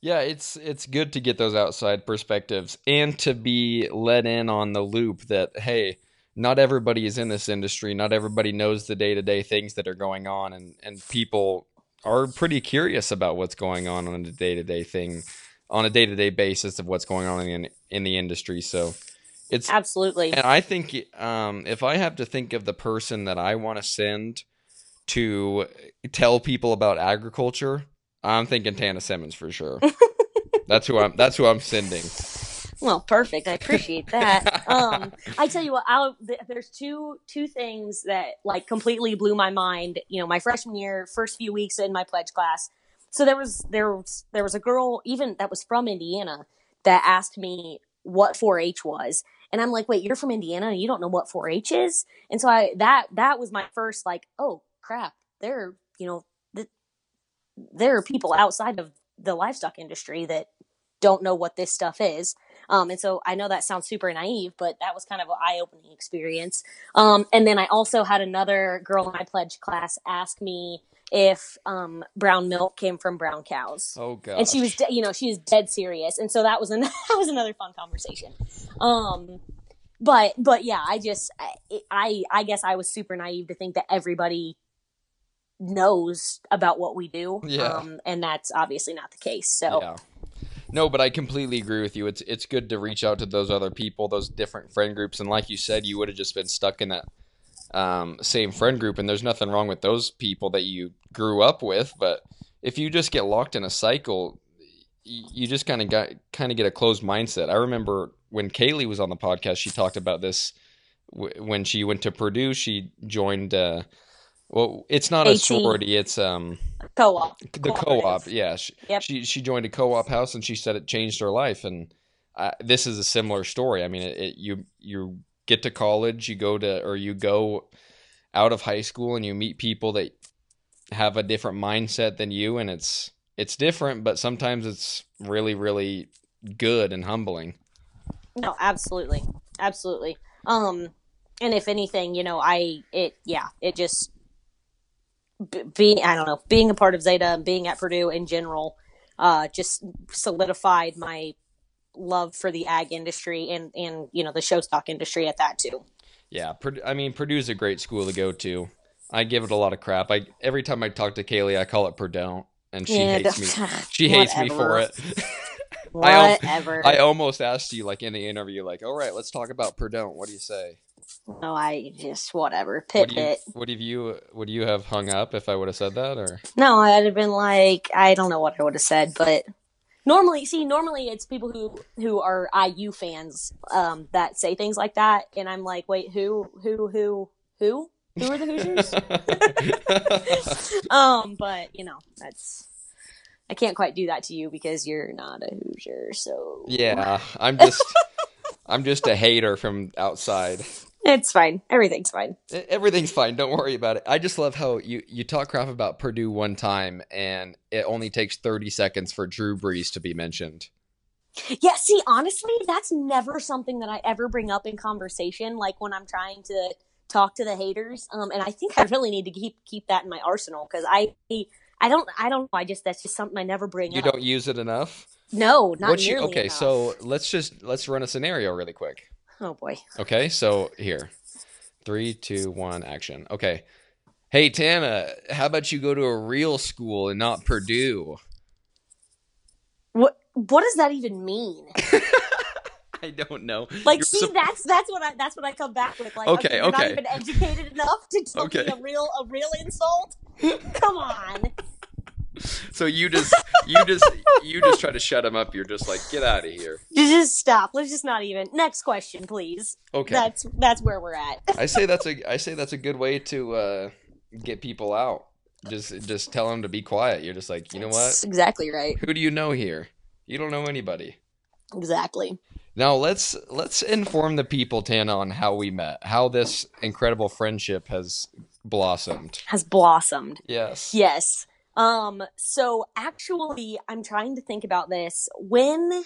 Yeah, it's it's good to get those outside perspectives and to be let in on the loop that hey, not everybody is in this industry, not everybody knows the day-to-day things that are going on and and people are pretty curious about what's going on on a day-to-day thing on a day to day basis of what's going on in the, in the industry. So it's Absolutely. and I think um, if I have to think of the person that I want to send to tell people about agriculture, I'm thinking Tana Simmons for sure. [LAUGHS] that's who I'm. That's who I'm sending. Well, perfect. I appreciate that. um, I tell you what, I'll, th- there's two two things that like completely blew my mind. You know, my freshman year, first few weeks in my pledge class. So there was there was there was a girl even that was from Indiana that asked me what 4-H was, and I'm like, wait, you're from Indiana and you don't know what 4-H is? And so I that that was my first like, oh crap, there you know th- there are people outside of the livestock industry that don't know what this stuff is. Um, and so I know that sounds super naive, but that was kind of an eye opening experience. Um, and then I also had another girl in my pledge class ask me if um, brown milk came from brown cows. Oh god. And she was, de- you know, she was dead serious, and so that was an- [LAUGHS] that was another fun conversation. Um, but but yeah, I just I, I I guess I was super naive to think that everybody knows about what we do. Yeah. Um, and that's obviously not the case. So Yeah. No, but I completely agree with you. It's it's good to reach out to those other people, those different friend groups, and like you said, you would have just been stuck in that um, same friend group, and there's nothing wrong with those people that you grew up with. But if you just get locked in a cycle, you just kind of got kind of get a closed mindset. I remember when Kaylee was on the podcast, she talked about this w- when she went to Purdue. She joined. Uh, well, it's not a sorority; it's um co-op. the Cooperative. co-op yeah she, Yep. she she joined a co-op house and she said it changed her life and uh, this is a similar story i mean it, it, you you get to college you go to or you go out of high school and you meet people that have a different mindset than you and it's it's different but sometimes it's really really good and humbling No, absolutely, absolutely. Um, and if anything, you know, I it yeah, it just being I don't know, being a part of Zeta and being at Purdue in general, uh, just solidified my love for the ag industry and and you know the show stock industry at that too. Yeah, I mean Purdue's a great school to go to. I give it a lot of crap. I every time I talk to Kaylee, I call it Purdue, and she Yeah, hates me. [LAUGHS] She hates me for it. [LAUGHS] I Whatever. I almost asked you like in the interview, like, all right, let's talk about Purdue. What do you say? no, I just whatever. Pit do you pit. what have you would you have hung up if I would have said that or No, I'd have been like, I don't know what I would have said, but normally, see, normally it's people who who are IU fans um, that say things like that, and I'm like, wait, who, who, who, who, who are the Hoosiers? [LAUGHS] um, but you know, that's I can't quite do that to you because you're not a Hoosier, so yeah, I'm just I'm just a hater from outside. It's fine. Everything's fine. Everything's fine. Don't worry about it. I just love how you you talk crap about Purdue one time and it only takes 30 seconds for Drew Brees to be mentioned. Yeah, see, honestly, that's never something that I ever bring up in conversation. Like when I'm trying to talk to the haters, um, and I think I really need to keep keep that in my arsenal because I, I don't, I don't know. I just that's just something I never bring You up. don't use it enough? No, not What you nearly Okay, enough. so let's just let's run a scenario really quick. Oh boy, Okay, so here. Three, two, one, action. Okay. Hey Tana, how about you go to a real school and not Purdue? what what does that even mean? [LAUGHS] I don't know. Like, You're see, sup- that's that's what I that's what I come back with. Like, Okay, you're not even educated enough to tell Okay. me a real a real insult. Come on. So you just you just you just try to shut him up. You're just like, get out of here. Just stop. Let's just not even. Next question, please. Okay. That's that's where we're at. I say that's a I say that's a good way to uh, get people out. Just just tell them to be quiet. You're just like, you know That's what? exactly right. Who do you know here? You don't know anybody. Exactly. Now let's let's inform the people, Tana, on how we met, how this incredible friendship has blossomed. Has blossomed. Yes. Yes. Um, so actually I'm trying to think about this. When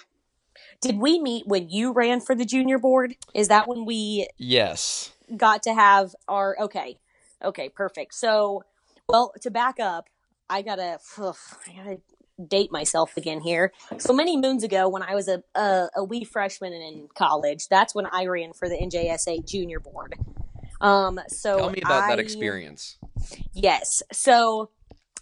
did we meet when you ran for the junior board? Is that when we Yes. got to have our okay. Okay, perfect. So well, to back up, I gotta I gotta date myself again here. So many moons ago when I was a, a, a wee freshman in college, that's when I ran for the NJSA junior board. Um so Tell me about that experience. Yes. So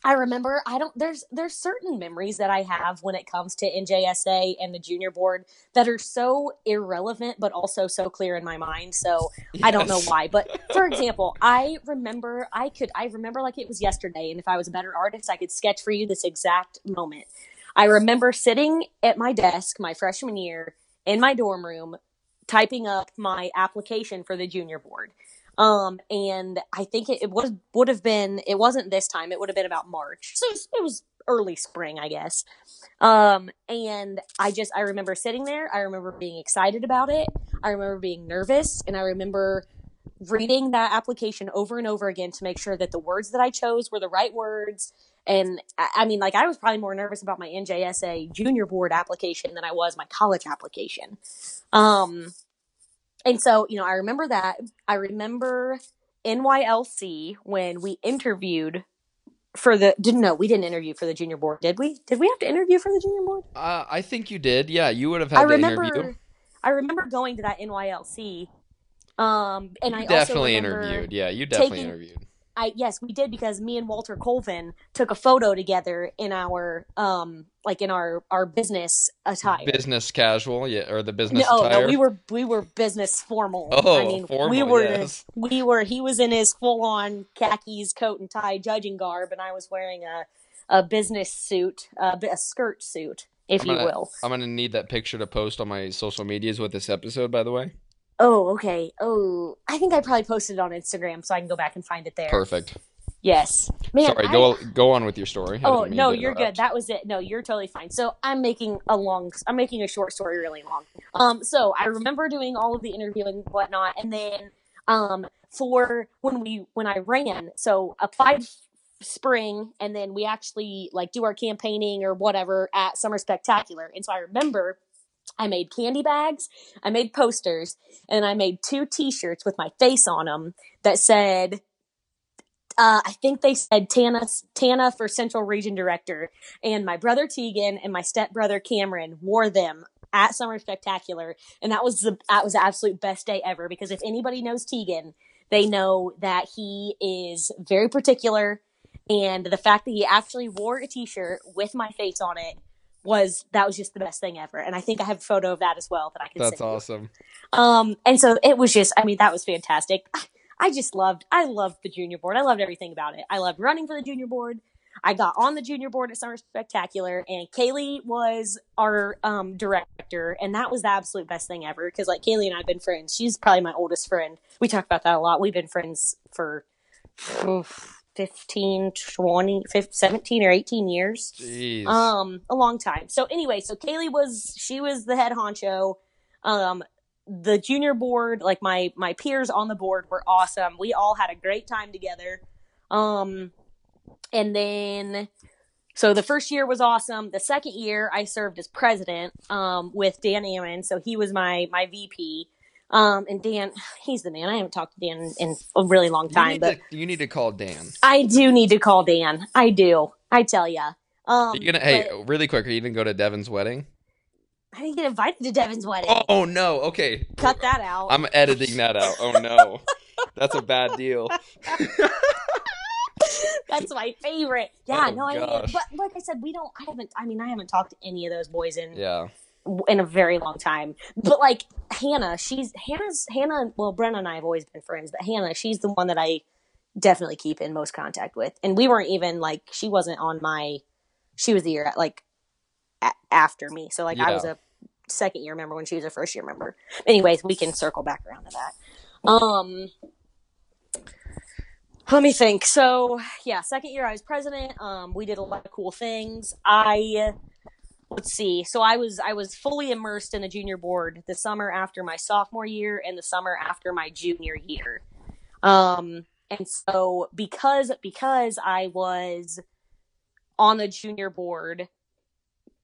I remember I don't there's there's certain memories that I have when it comes to NJSA and the junior board that are so irrelevant but also so clear in my mind. So I don't know why. But for example, I remember I could I remember like it was yesterday and if I was a better artist I could sketch for you this exact moment. I remember sitting at my desk my freshman year in my dorm room typing up my application for the junior board. Um, and I think it, it would would have been it wasn't this time, it would have been about March. So it was, it was early spring, I guess. Um, and I just I remember sitting there, I remember being excited about it, I remember being nervous, and I remember reading that application over and over again to make sure that the words that I chose were the right words. And I mean, like, I was probably more nervous about my NJSA junior board application than I was my college application. Um, and so, you know, I remember that. I remember NYLC when we interviewed for the, didn't know, we didn't interview for the junior board, did we? Did we have to interview for the junior board? Uh, I think you did. Yeah, you would have had I to remember, interview. I remember going to that NYLC. Um, and I definitely interviewed. Yeah, you definitely taking- interviewed. I yes, we did because me and Walter Colvin took a photo together in our um like in our our business attire. Business casual, yeah, or the business no, attire. no, we were we were business formal. Oh, I mean, formal, we were yes. we were. He was in his full on khakis, coat and tie, judging garb, and I was wearing a a business suit, a, a skirt suit, if I'm you will. I'm gonna need that picture to post on my social medias with this episode, by the way. Oh, okay. Oh, I think I probably posted it on Instagram, so I can go back and find it there. Perfect. Yes, man. Sorry, I- go go on with your story. Oh no, you're good. That was it. No, you're totally fine. So I'm making a long, I'm making a short story really long. Um, so I remember doing all of the interviewing and whatnot, and then um, for when we when I ran, so applied spring, and then we actually like do our campaigning or whatever at Summer Spectacular. And so I remember I made candy bags, I made posters, and I made two T-shirts with my face on them that said uh, I think they said Tana Tana for Central Region Director, and my brother Tegan and my stepbrother Cameron wore them at Summer Spectacular, and that was the that was the absolute best day ever because if anybody knows Tegan, they know that he is very particular, and the fact that he actually wore a T-shirt with my face on it was that was just the best thing ever, and I think I have a photo of that as well that I can. That's you. awesome. Um, and so it was just, I mean, that was fantastic. I just loved, I loved the junior board. I loved everything about it. I loved running for the junior board. I got on the junior board at Summer Spectacular, and Kaylee was our um, director, and that was the absolute best thing ever. Because like Kaylee and I've been friends. She's probably my oldest friend. We talk about that a lot. We've been friends for oof, 15, 20, 15, 17 or 18 years. Jeez. um a long time. So anyway so kaylee was she was the head honcho. Um the junior board like my my peers on the board were awesome. We all had a great time together. Um and then so the first year was awesome. The second year i served as president um with dan ammon. So he was my my vp um and dan he's the man i haven't talked to dan in, in a really long time need but to, you need to call Dan. i do need to call dan i do i tell ya um you gonna? Hey, but- really quick. Are you gonna go to Devin's wedding? I didn't get invited to Devin's wedding. Oh no. Okay. Cut that out. I'm editing that out. Oh no. [LAUGHS] That's a bad deal. [LAUGHS] That's my favorite. Yeah, Oh, no, I mean, but like I said, we don't. I haven't. I mean, I haven't talked to any of those boys in Yeah. In a very long time. But like Hannah, she's Hannah's Hannah. Well, Brenna and I have always been friends, but Hannah, she's the one that I definitely keep in most contact with. And we weren't even like she wasn't on my. She was the year like a- after me, so like I was a second year member when she was a first year member. Anyways, we can circle back around to that. Um. Let me think. So yeah, second year I was president. Um, we did a lot of cool things. I let's see. So I was I was fully immersed in the junior board the summer after my sophomore year and the summer after my junior year. Um, and so because because I was on the junior board,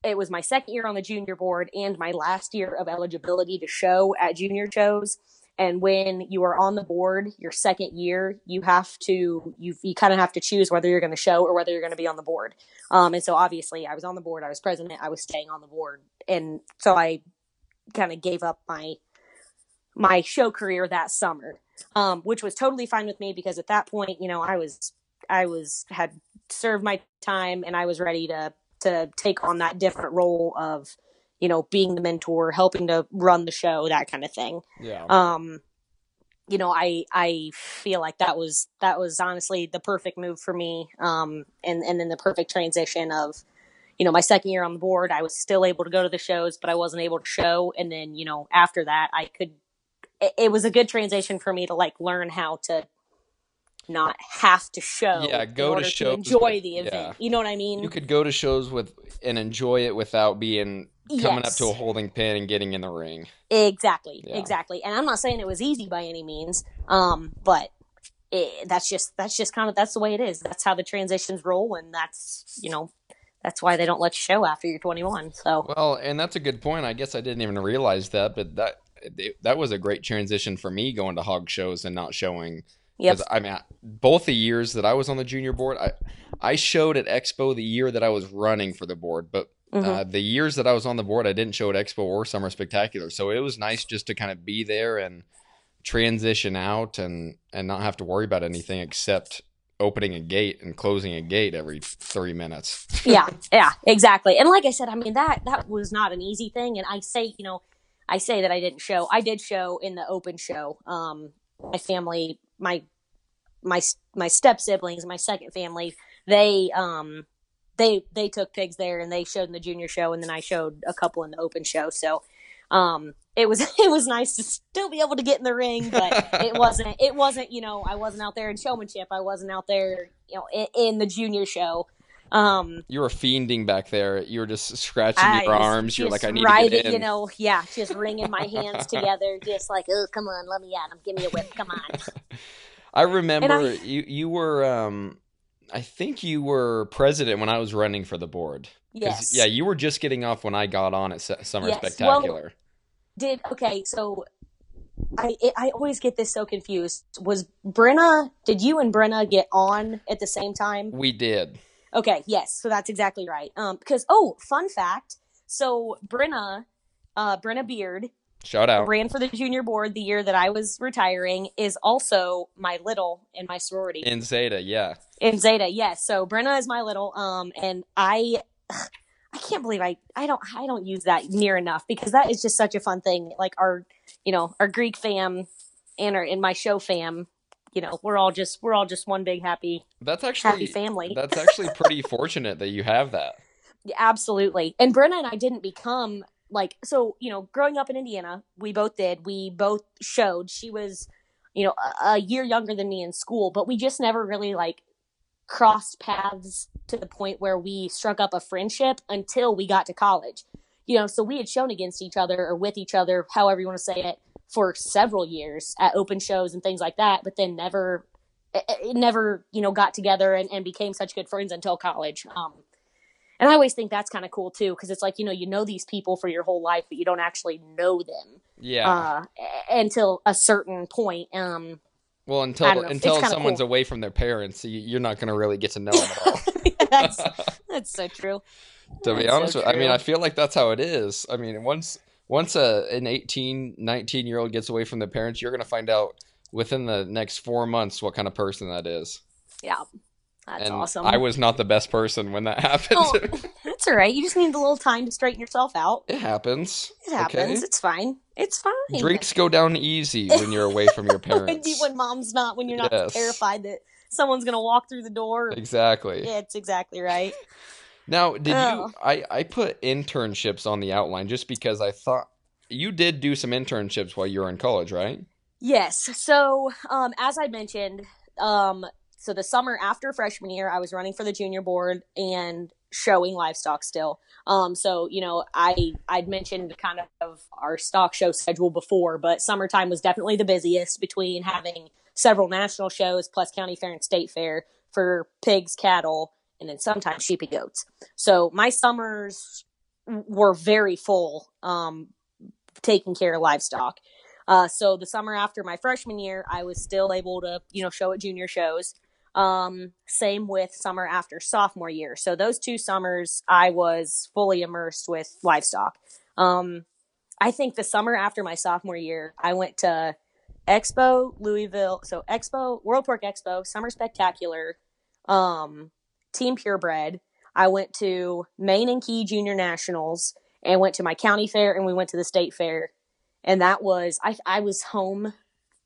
it was my second year on the junior board and my last year of eligibility to show at junior shows. And when you are on the board your second year, you have to you you kind of have to choose whether you're going to show or whether you're going to be on the board. Um, and so obviously I was on the board, I was president, I was staying on the board, and so I kind of gave up my my show career that summer, um, which was totally fine with me because at that point, you know, I was I was had served my time and I was ready to to take on that different role of you know being the mentor, helping to run the show, that kind of thing. Yeah. Um, you know, I I feel like that was that was honestly the perfect move for me. Um, and and then the perfect transition of, you know, my second year on the board, I was still able to go to the shows, but I wasn't able to show. And then you know, after that, I could. It, it was a good transition for me to like learn how to not have to show. Yeah, go to shows enjoy with- the yeah. event. You know what I mean? you could go to shows with and enjoy it without being coming Yes. up to a holding pin and getting in the ring. Exactly, Yeah. exactly. And I'm not saying it was easy by any means, um, but it, that's just that's just kind of that's the way it is. That's how the transitions roll, and that's you know that's why they don't let you show after you're 21. So Well, and that's a good point. I guess I didn't even realize that, but that that was a great transition for me going to hog shows and not showing. 'Cause, I mean, I- both the years that I was on the junior board, I I showed at Expo the year that I was running for the board, but Mhm. uh, the years that I was on the board, I didn't show at Expo or Summer Spectacular. So it was nice just to kind of be there and transition out and and not have to worry about anything except opening a gate and closing a gate every three minutes. [LAUGHS] yeah, yeah, exactly. And like I said, I mean that that was not an easy thing. And I say, you know, I say that I didn't show. I did show in the open show. Um, my family, my my my step siblings, my second family, they um they they took pigs there and they showed in the junior show, and then I showed a couple in the open show. So um it was [LAUGHS] it was nice to still be able to get in the ring, but it [LAUGHS] wasn't it wasn't you know I wasn't out there in showmanship. I wasn't out there you know in, in the junior show. Um, You were fiending back there. You were just scratching I your arms. You're like, I need riding, to get in. You know, yeah, just wringing my hands [LAUGHS] together, just like, oh, come on, let me at him, give me a whip, come on. I remember I- you. You were. Um, I think you were president when I was running for the board. Yes. Yeah, you were just getting off when I got on at Su- Summer Yes, well- Spectacular. Did okay, so I it, I always get this so confused. Was Brenna? Did you and Brenna get on at the same time? we did. Okay, yes, so that's exactly right. Um, because oh, fun fact. So Brenna, uh, Brenna Beard Shout out. ran for the junior board the year that I was retiring. Is also my little in my sorority. In Zeta, yeah. in Zeta, yes. So Brenna is my little, um, and I, [SIGHS] I can't believe I, I don't, I don't use that near enough because that is just such a fun thing. Like our, you know, our Greek fam, and our in my show fam, you know, we're all just, we're all just one big happy, That's actually happy family. That's actually pretty fortunate that you have that. [LAUGHS] Yeah, Absolutely. And Brenna and I didn't become like so, you know, growing up in Indiana, we both did. We both showed. She was, you know, a, a year younger than me in school, but we just never really like crossed paths to the point where we struck up a friendship until we got to college. You know, so we had shown against each other or with each other, however you want to say it, for several years at open shows and things like that, but then never it, it never, you know, got together and, and became such good friends until college. Um and I always think that's kind of cool too, because it's like you know you know these people for your whole life, but you don't actually know them Yeah. uh, until a certain point. Um, well, until don't know. It's until someone's cool. away from their parents, you, you're not going to really get to know them at all. [LAUGHS] that's [LAUGHS] that's so true. to be That's so honest with I mean. I feel like that's how it is. I mean, once once a an 18, 19 year old gets away from their parents, you're going to find out within the next four months what kind of person that is. Yeah, that's and awesome. I was not the best person when that [LAUGHS] happened. Oh, that's all right. You just need a little time to straighten yourself out. it happens. It happens. It's fine. It's fine. Drinks go down easy when you're away from your [LAUGHS] parents. when mom's not, when you're not Yes. terrified that someone's gonna walk through the door. Exactly. Yeah, it's exactly right. [LAUGHS] Now, did Oh. you? I I put internships on the outline just because I thought you did do some internships while you were in college, right? Yes. So, um, as I mentioned, um, so the summer after freshman year, I was running for the junior board and showing livestock still. Um, so you know, I I'd mentioned kind of our stock show schedule before, but summertime was definitely the busiest between having several national shows plus county fair and state fair for pigs, cattle, and then sometimes sheep and goats. So my summers were very full, um, taking care of livestock. Uh, so the summer after my freshman year, I was still able to, you know, show at junior shows. Um, same with summer after sophomore year. So those two summers, I was fully immersed with livestock. Um, I think the summer after my sophomore year, I went to Expo Louisville. So Expo, World Pork Expo, Summer Spectacular, um, Team Purebred. I went to Maine and Key Junior Nationals and went to my county fair and we went to the state fair. And that was I I was home.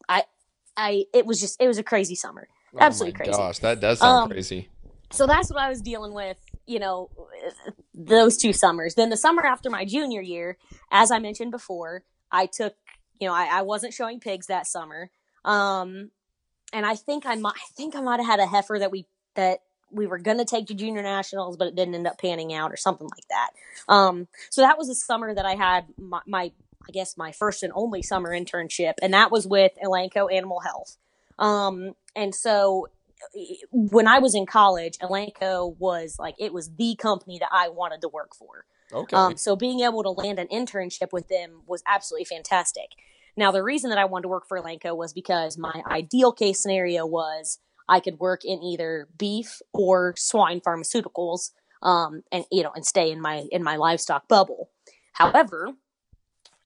I I it was just it was a crazy summer. Absolutely oh my crazy. Gosh, that does sound Um, crazy. So that's what I was dealing with, you know, those two summers. Then the summer after my junior year, as I mentioned before, I took, you know, I, I wasn't showing pigs that summer. Um, and I think I might, I think I might have had a heifer that we, that we were going to take to junior nationals, but it didn't end up panning out or something like that. Um, so that was the summer that I had my, my I guess my first and only summer internship, and that was with Elanco Animal Health. Um, and so when I was in college, Elanco was like it was the company that I wanted to work for. Okay. Um, so being able to land an internship with them was absolutely fantastic. Now, the reason that I wanted to work for Elanco was because my ideal case scenario was I could work in either beef or swine pharmaceuticals, um, and you know, and stay in my in my livestock bubble. However,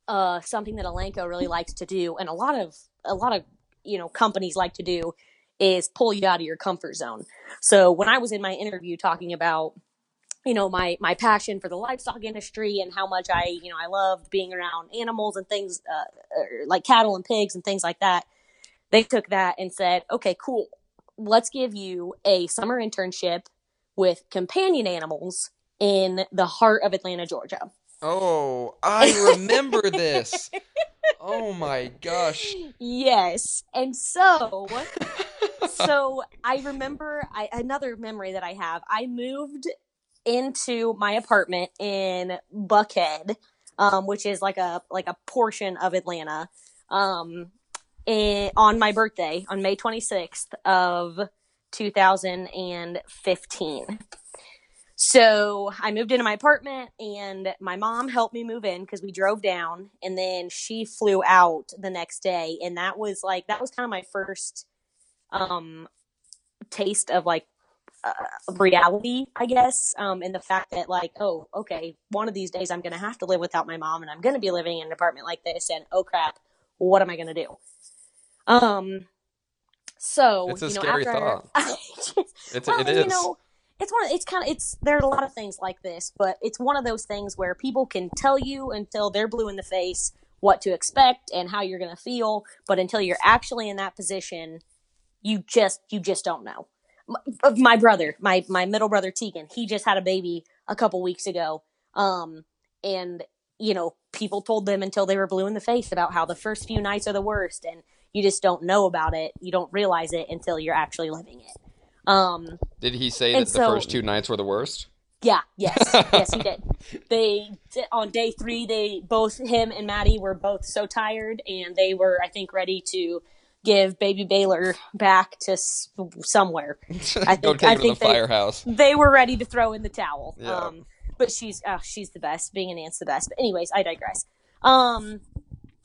uh, something that Elanco really likes to do, and a lot of a lot of you know companies like to do, is pull you out of your comfort zone. So when I was in my interview talking about you know my my passion for the livestock industry and how much I you know I loved being around animals and things uh, er, like cattle and pigs and things like that. They took that and said, "Okay, cool. Let's give you a summer internship with companion animals in the heart of Atlanta, Georgia." oh, I remember this. [LAUGHS] Oh my gosh. Yes. And so so I remember I, another memory that I have. I moved into my apartment in Buckhead, um, which is like a like a portion of Atlanta, um, in, on my birthday on May 26th of 2015. So I moved into my apartment and my mom helped me move in because we drove down and then she flew out the next day. And that was like, that was kind of my first, um, taste of like, uh, reality, I guess. Um, and the fact that like, oh, okay, one of these days I'm going to have to live without my mom and I'm going to be living in an apartment like this. And oh crap, what am I going to do? Um, so, It's a you know, scary after thought. [LAUGHS] I, It's well, it is. you know, it's one. Of, it's kind of. It's there are a lot of things like this, but it's one of those things where people can tell you until they're blue in the face what to expect and how you're going to feel, but until you're actually in that position, you just you just don't know. My, my brother, my my middle brother Tegan, he just had a baby a couple weeks ago, um, and you know people told them until they were blue in the face about how the first few nights are the worst, and you just don't know about it. You don't realize it until you're actually living it. Um, Did he say that the first two nights were the worst? yeah, yes, [LAUGHS] yes, he did. They on day three, they both him and Maddie were both so tired, and they were, I think, ready to give baby Baylor back to s- somewhere. [LAUGHS] I think I to the they, firehouse. they were ready to throw in the towel. Yeah. Um, but she's uh, she's the best. Being an aunt's the best. But anyways, I digress. Um,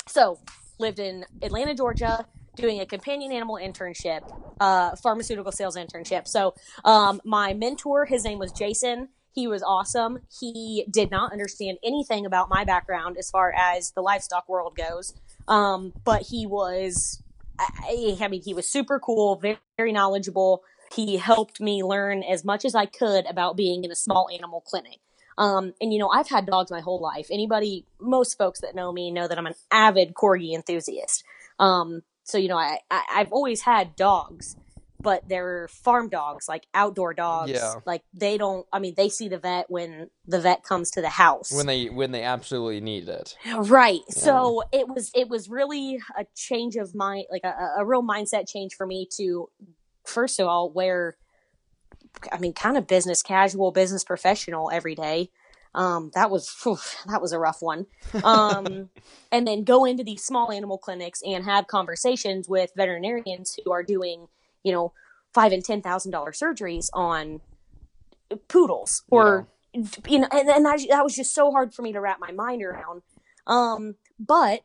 so lived in Atlanta, Georgia, doing a companion animal internship, uh, pharmaceutical sales internship. So um, my mentor, his name was Jason. He was awesome. He did not understand anything about my background as far as the livestock world goes. Um, but he was, I, I mean, he was super cool, very, very knowledgeable. He helped me learn as much as I could about being in a small animal clinic. Um, and you know, I've had dogs my whole life. Anybody, most folks that know me know that I'm an avid corgi enthusiast. Um, so you know, I, I I've always had dogs, but they're farm dogs, like outdoor dogs. Yeah. Like they don't. I mean, they see the vet when the vet comes to the house. When they when they absolutely need it. Right. So it was it was really a change of mind, like a, a real mindset change for me to first of all wear I mean kind of business casual, business professional every day. Um, that was phew, that was a rough one. Um, [LAUGHS] and then go into these small animal clinics and have conversations with veterinarians who are doing, you know, five and ten thousand dollar surgeries on poodles or you know, and, and that, that was just so hard for me to wrap my mind around. Um, but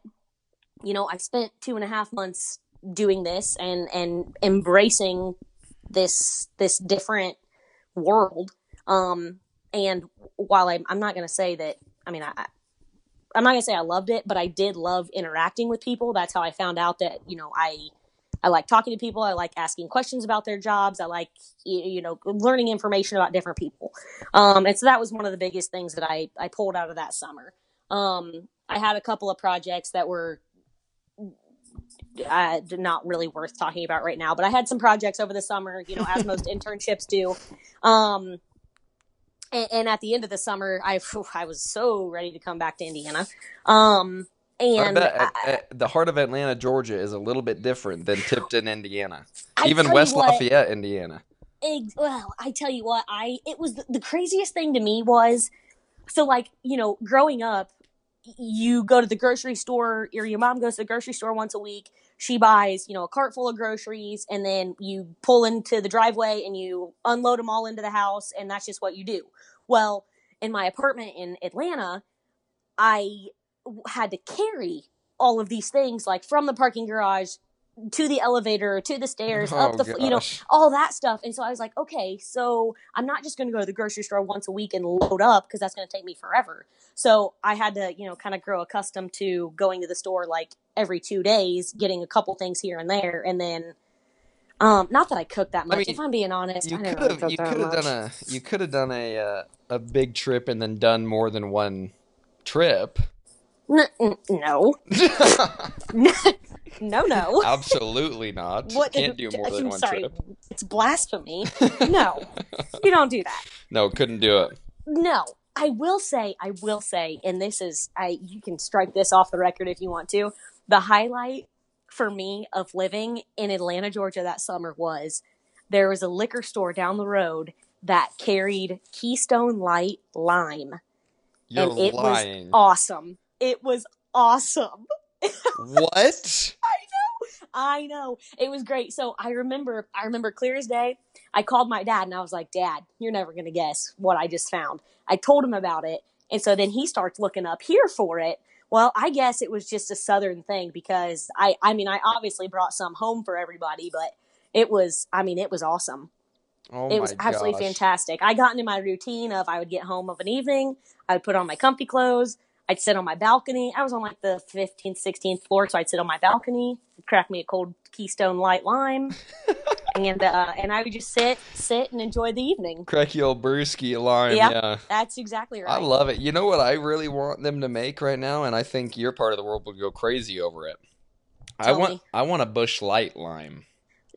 you know, I spent two and a half months doing this and and embracing this this different world. Um, and while I'm I'm not gonna say that, I mean, I. I'm not gonna say I loved it, but I did love interacting with people. That's how I found out that you know I I like talking to people. I like asking questions about their jobs. I like you, know learning information about different people. Um, and so that was one of the biggest things that I I pulled out of that summer. Um, I had a couple of projects that were uh, not really worth talking about right now, but I had some projects over the summer, you know, as [LAUGHS] most internships do. Um, and, and, at the end of the summer, I [LAUGHS] I was so ready to come back to Indiana. Um, and I I, the heart of Atlanta, Georgia, is a little bit different than Tipton, Indiana, even West what, Lafayette, Indiana. well, I tell you what, I it was the, the craziest thing to me was so like you know growing up you go to the grocery store or your mom goes to the grocery store once a week she buys you know a cart full of groceries and then you pull into the driveway and you unload them all into the house and that's just what you do well in my apartment in atlanta i had to carry all of these things like from the parking garage to the elevator, to the stairs, oh, up the, gosh. you know, all that stuff. And so I was like, okay, so I'm not just going to go to the grocery store once a week and load up because that's going to take me forever. So I had to, you know, kind of grow accustomed to going to the store like every two days, getting a couple things here and there, and then. Um, not that I cook that much. I mean, if I'm being honest, you could have you could have done a you could have done a uh, a big trip and then done more than one trip. N- no. [LAUGHS] no, no. [LAUGHS] Absolutely not. What, Can't do more than I'm one sorry, trip. It's blasphemy. [LAUGHS] No, you don't do that. No, couldn't do it. No, I will say, I will say, and this is, I you can strike this off the record if you want to. The highlight for me of living in Atlanta, Georgia that summer was there was a liquor store down the road that carried Keystone Light Lime. You're and it lying. was awesome. It was awesome. what? [LAUGHS] I know. I know. It was great. So I remember I remember clear as day. I called my dad and I was like, "Dad, you're never going to guess what I just found." I told him about it. And so then he starts looking up here for it. Well, I guess it was just a southern thing because I I mean, I obviously brought some home for everybody, but it was I mean, it was awesome. Oh it was absolutely gosh. fantastic. I got into my routine of I would get home of an evening, I would put on my comfy clothes, I'd sit on my balcony. I was on like the 15th, 16th floor, so I'd sit on my balcony, crack me a cold Keystone Light Lime, [LAUGHS] and uh, and I would just sit, sit, and enjoy the evening. Cracky old brewski lime. Yep, yeah, that's exactly right. I love it. You know what I really want them to make right now, and I think your part of the world would go crazy over it. Tell I want me. I want a Busch Light lime.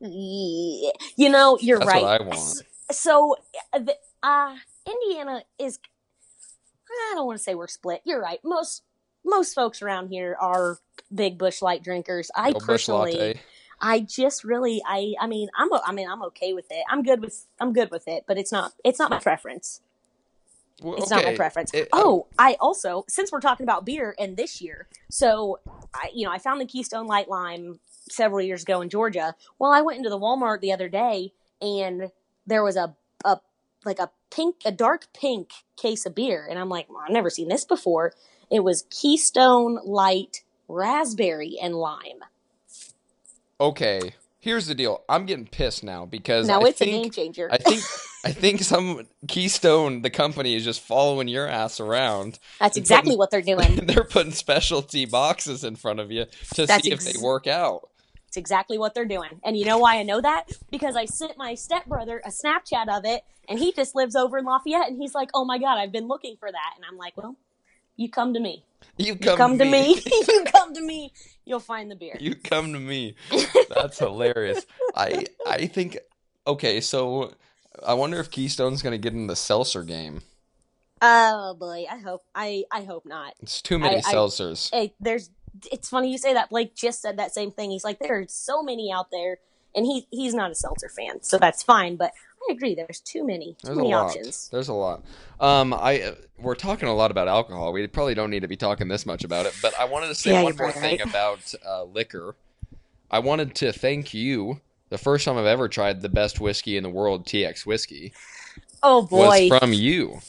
Yeah. You know, you're That's right. What I want. So, uh, Indiana is I don't want to say we're split. You're right. Most most folks around here are big Busch Light drinkers. I personally, I just really, I, I mean, I'm, I mean, I'm okay with it. I'm good with, I'm good with it, but it's not, it's not my preference. Well, it's okay. not my preference. It- oh, I also, since we're talking about beer and this year, so I, you know, I found the Keystone Light Lime several years ago in Georgia. Well, I went into the Walmart the other day and there was a, a like a pink, a dark pink case of beer. And I'm like, well, I've never seen this before. It was Keystone Light Raspberry and Lime. Okay, here's the deal. I'm getting pissed now because Now I it's think, a game changer. I think [LAUGHS] I think some Keystone, the company, is just following your ass around. That's exactly putting- what they're doing. [LAUGHS] They're putting specialty boxes in front of you to That's see if they work out. It's exactly what they're doing. And you know why I know that? Because I sent my stepbrother a Snapchat of it, and he just lives over in Lafayette, and he's like, "Oh my god, I've been looking for that." And I'm like, "Well, you come to me. You You come, come to me. [LAUGHS] you come to me. You'll find the beer." you come to me. [LAUGHS] That's hilarious. I I think okay, so I wonder if Keystone's gonna get in the seltzer game. Oh boy, I hope. I I hope not. It's too many I- I- seltzers. Hey, there's. It's funny you say that. Blake just said that same thing. He's like, there are so many out there, and he he's not a seltzer fan, so that's fine. But I agree. There's too many. Too There's a many lot. options. There's a lot. Um, I uh, we're talking a lot about alcohol. We probably don't need to be talking this much about it, but I wanted to say Yeah, one more thing about uh, liquor. I wanted to thank you. The first time I've ever tried the best whiskey in the world, TX whiskey, Oh boy. was from you,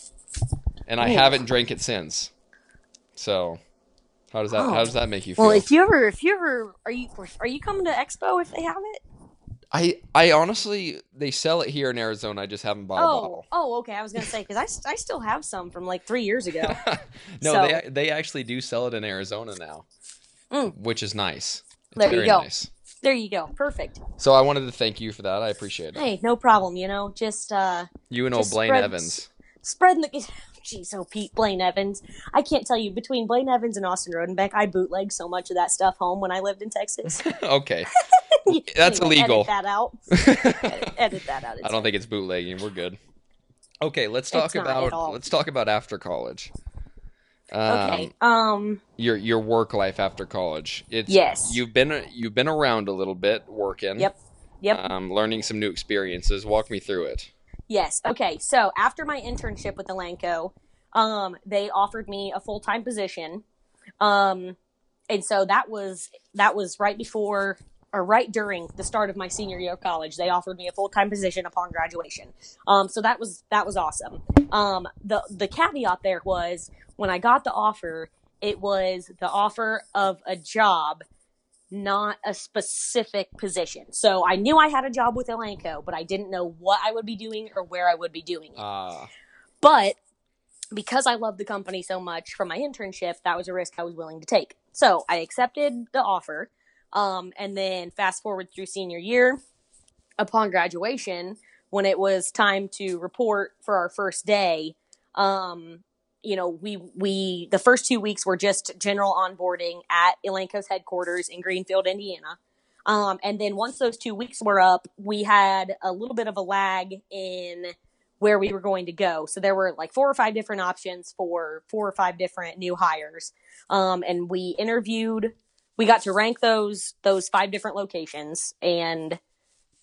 and I Ooh. haven't drank it since. So, how does that Oh. how does that make you feel? well, if you ever, if you ever, are you are you coming to Expo if they have it? I I honestly they sell it here in Arizona. I just haven't bought a Oh, bottle. oh, okay. I was gonna say because I, I still have some from like three years ago. [LAUGHS] no, So- they they actually do sell it in Arizona now, Mm. which is nice. It's There you go. nice. There you go. Perfect. So I wanted to thank you for that. I appreciate it. Hey, no problem. You know, just uh, You and old Blaine spread- Evans. spreading the. Jeez, oh Pete Blaine Evans. I can't tell you between Blaine Evans and Austin Rodenbeck, I bootlegged so much of that stuff home when I lived in Texas. [LAUGHS] okay. [LAUGHS] That's Anyway, illegal. Edit that out. edit, [LAUGHS] edit that out. I don't think it's bootlegging. We're good. Okay, let's talk It's about let's talk about after college. Um, Okay. Um. your your work life after college. It's Yes. You've been you've been around a little bit working. Yep. Yep. Um, learning some new experiences. Walk me through it. Yes. Okay. So after my internship with Elanco, um, they offered me a full time position, um, and so that was that was right before or right during the start of my senior year of college. They offered me a full time position upon graduation. Um, so that was that was awesome. Um, the the caveat there was when I got the offer, it was the offer of a job not a specific position. So I knew I had a job with Elanco, but I didn't know what I would be doing or where I would be doing it. Ah, But because I loved the company so much from my internship, that was a risk I was willing to take. So I accepted the offer. Um, and then fast forward through senior year, upon graduation, when it was time to report for our first day, um, you know, we we the first two weeks were just general onboarding at Elanco's headquarters in Greenfield, Indiana. Um, and then once those two weeks were up, we had a little bit of a lag in where we were going to go. So there were like four or five different options for four or five different new hires. Um, and we interviewed, we got to rank those those five different locations, and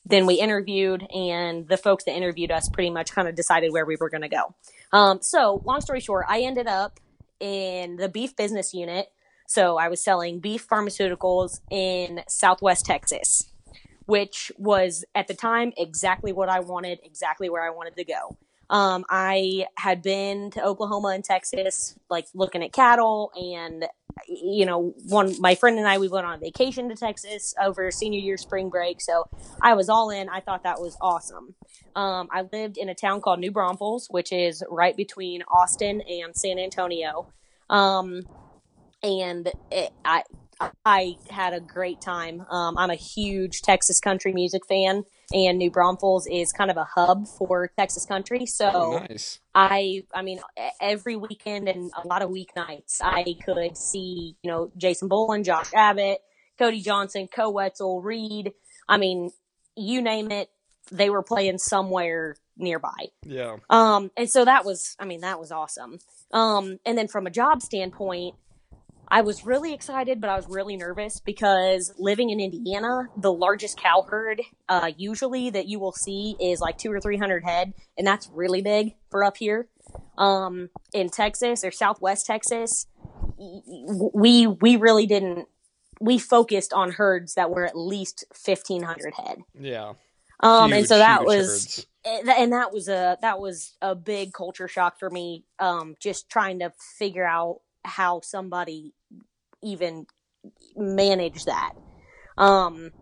then we interviewed, and the folks that interviewed us pretty much kind of decided where we were going to go. Um, so long story short, I ended up in the beef business unit. So I was selling beef pharmaceuticals in Southwest Texas which was at the time exactly what I wanted, exactly where I wanted to go. Um, I had been to Oklahoma and Texas, like looking at cattle, and you know, one my friend and I we went on vacation to Texas over senior year spring break, so I was all in. I thought that was awesome. Um, I lived in a town called New Braunfels, which is right between Austin and San Antonio, um, and it, I I had a great time. Um, I'm a huge Texas country music fan, and New Braunfels is kind of a hub for Texas country. So oh, nice. I, I mean, every weekend and a lot of weeknights, I could see, you know, Jason Boland, Josh Abbott, Cody Johnson, Koe Wetzel, Reed. I mean, you name it, they were playing somewhere nearby. Yeah. Um, and so that was, I mean, that was awesome. Um, and then from a job standpoint, I was really excited, but I was really nervous because living in Indiana, the largest cow herd, uh, usually that you will see is like two or three hundred head, and that's really big for up here. Um, in Texas or Southwest Texas, we we really didn't. We focused on herds that were at least fifteen hundred head. Yeah. Um, and so that was herds. and and that was a that was a big culture shock for me um just trying to figure out how somebody even manage that. Um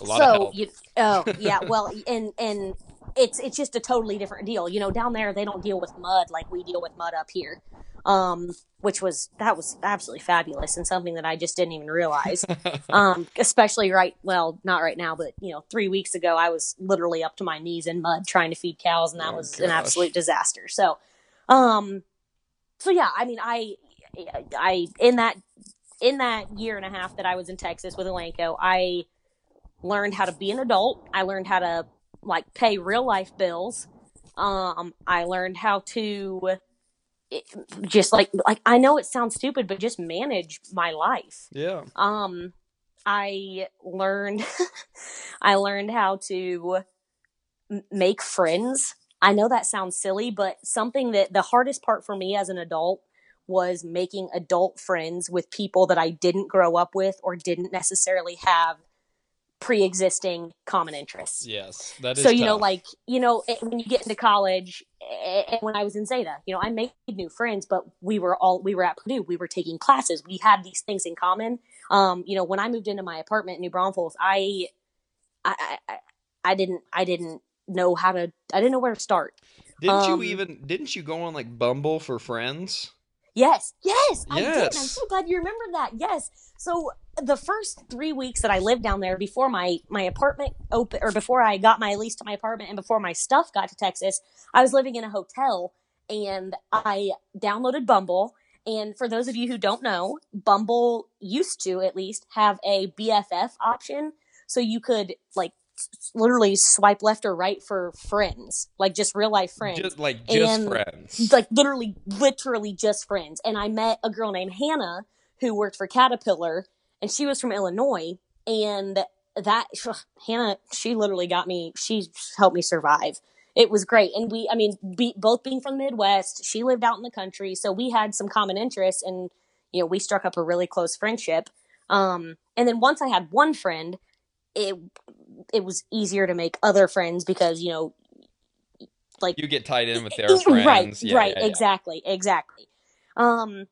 a lot so you oh yeah well [LAUGHS] and and it's it's just a totally different deal. You know down there they don't deal with mud like we deal with mud up here um which was that was absolutely fabulous and something that i just didn't even realize. [LAUGHS] Um especially right well not right now but you know three weeks ago i was literally up to my knees in mud trying to feed cows and that Oh, was an absolute disaster. So um so yeah i mean i i in that in that year and a half that i was in texas with elanco i learned how to be an adult. I learned how to like pay real life bills. Um i learned how to it, just like like i know it sounds stupid but just manage my life. Yeah. um i learned [LAUGHS] i learned how to m- make friends. I know that sounds silly but something that the hardest part for me as an adult was making adult friends with people that i didn't grow up with or didn't necessarily have pre-existing common interests Yes. That is so you know like you know it, when you get into college eh, and when i was in zeta you know i made new friends but we were all we were at purdue we were taking classes we had these things in common um you know when i moved into my apartment in new braunfels i i i, I- I didn't i didn't know how to i didn't know where to start Didn't um, you even didn't you go on like Bumble for friends? Yes, yes, I did. I'm so glad you remembered that. Yes. So the first three weeks that I lived down there before my my apartment open or before I got my lease to my apartment and before my stuff got to Texas, I was living in a hotel and I downloaded Bumble. And for those of you who don't know, Bumble used to at least have a BFF option, so you could like literally swipe left or right for friends, like just real life friends. Just like just And, friends. like literally literally just friends. And i met a girl named hannah who worked for caterpillar and she was from illinois and that hannah she literally got me she helped me survive. It was great. And we i mean be, both being from the midwest she lived out in the country so we had some common interests and you know we struck up a really close friendship. Um and then once i had one friend it it was easier to make other friends because you know like You get tied in with their [LAUGHS] friends. Right, Yeah, right, yeah, yeah. exactly, exactly. Um,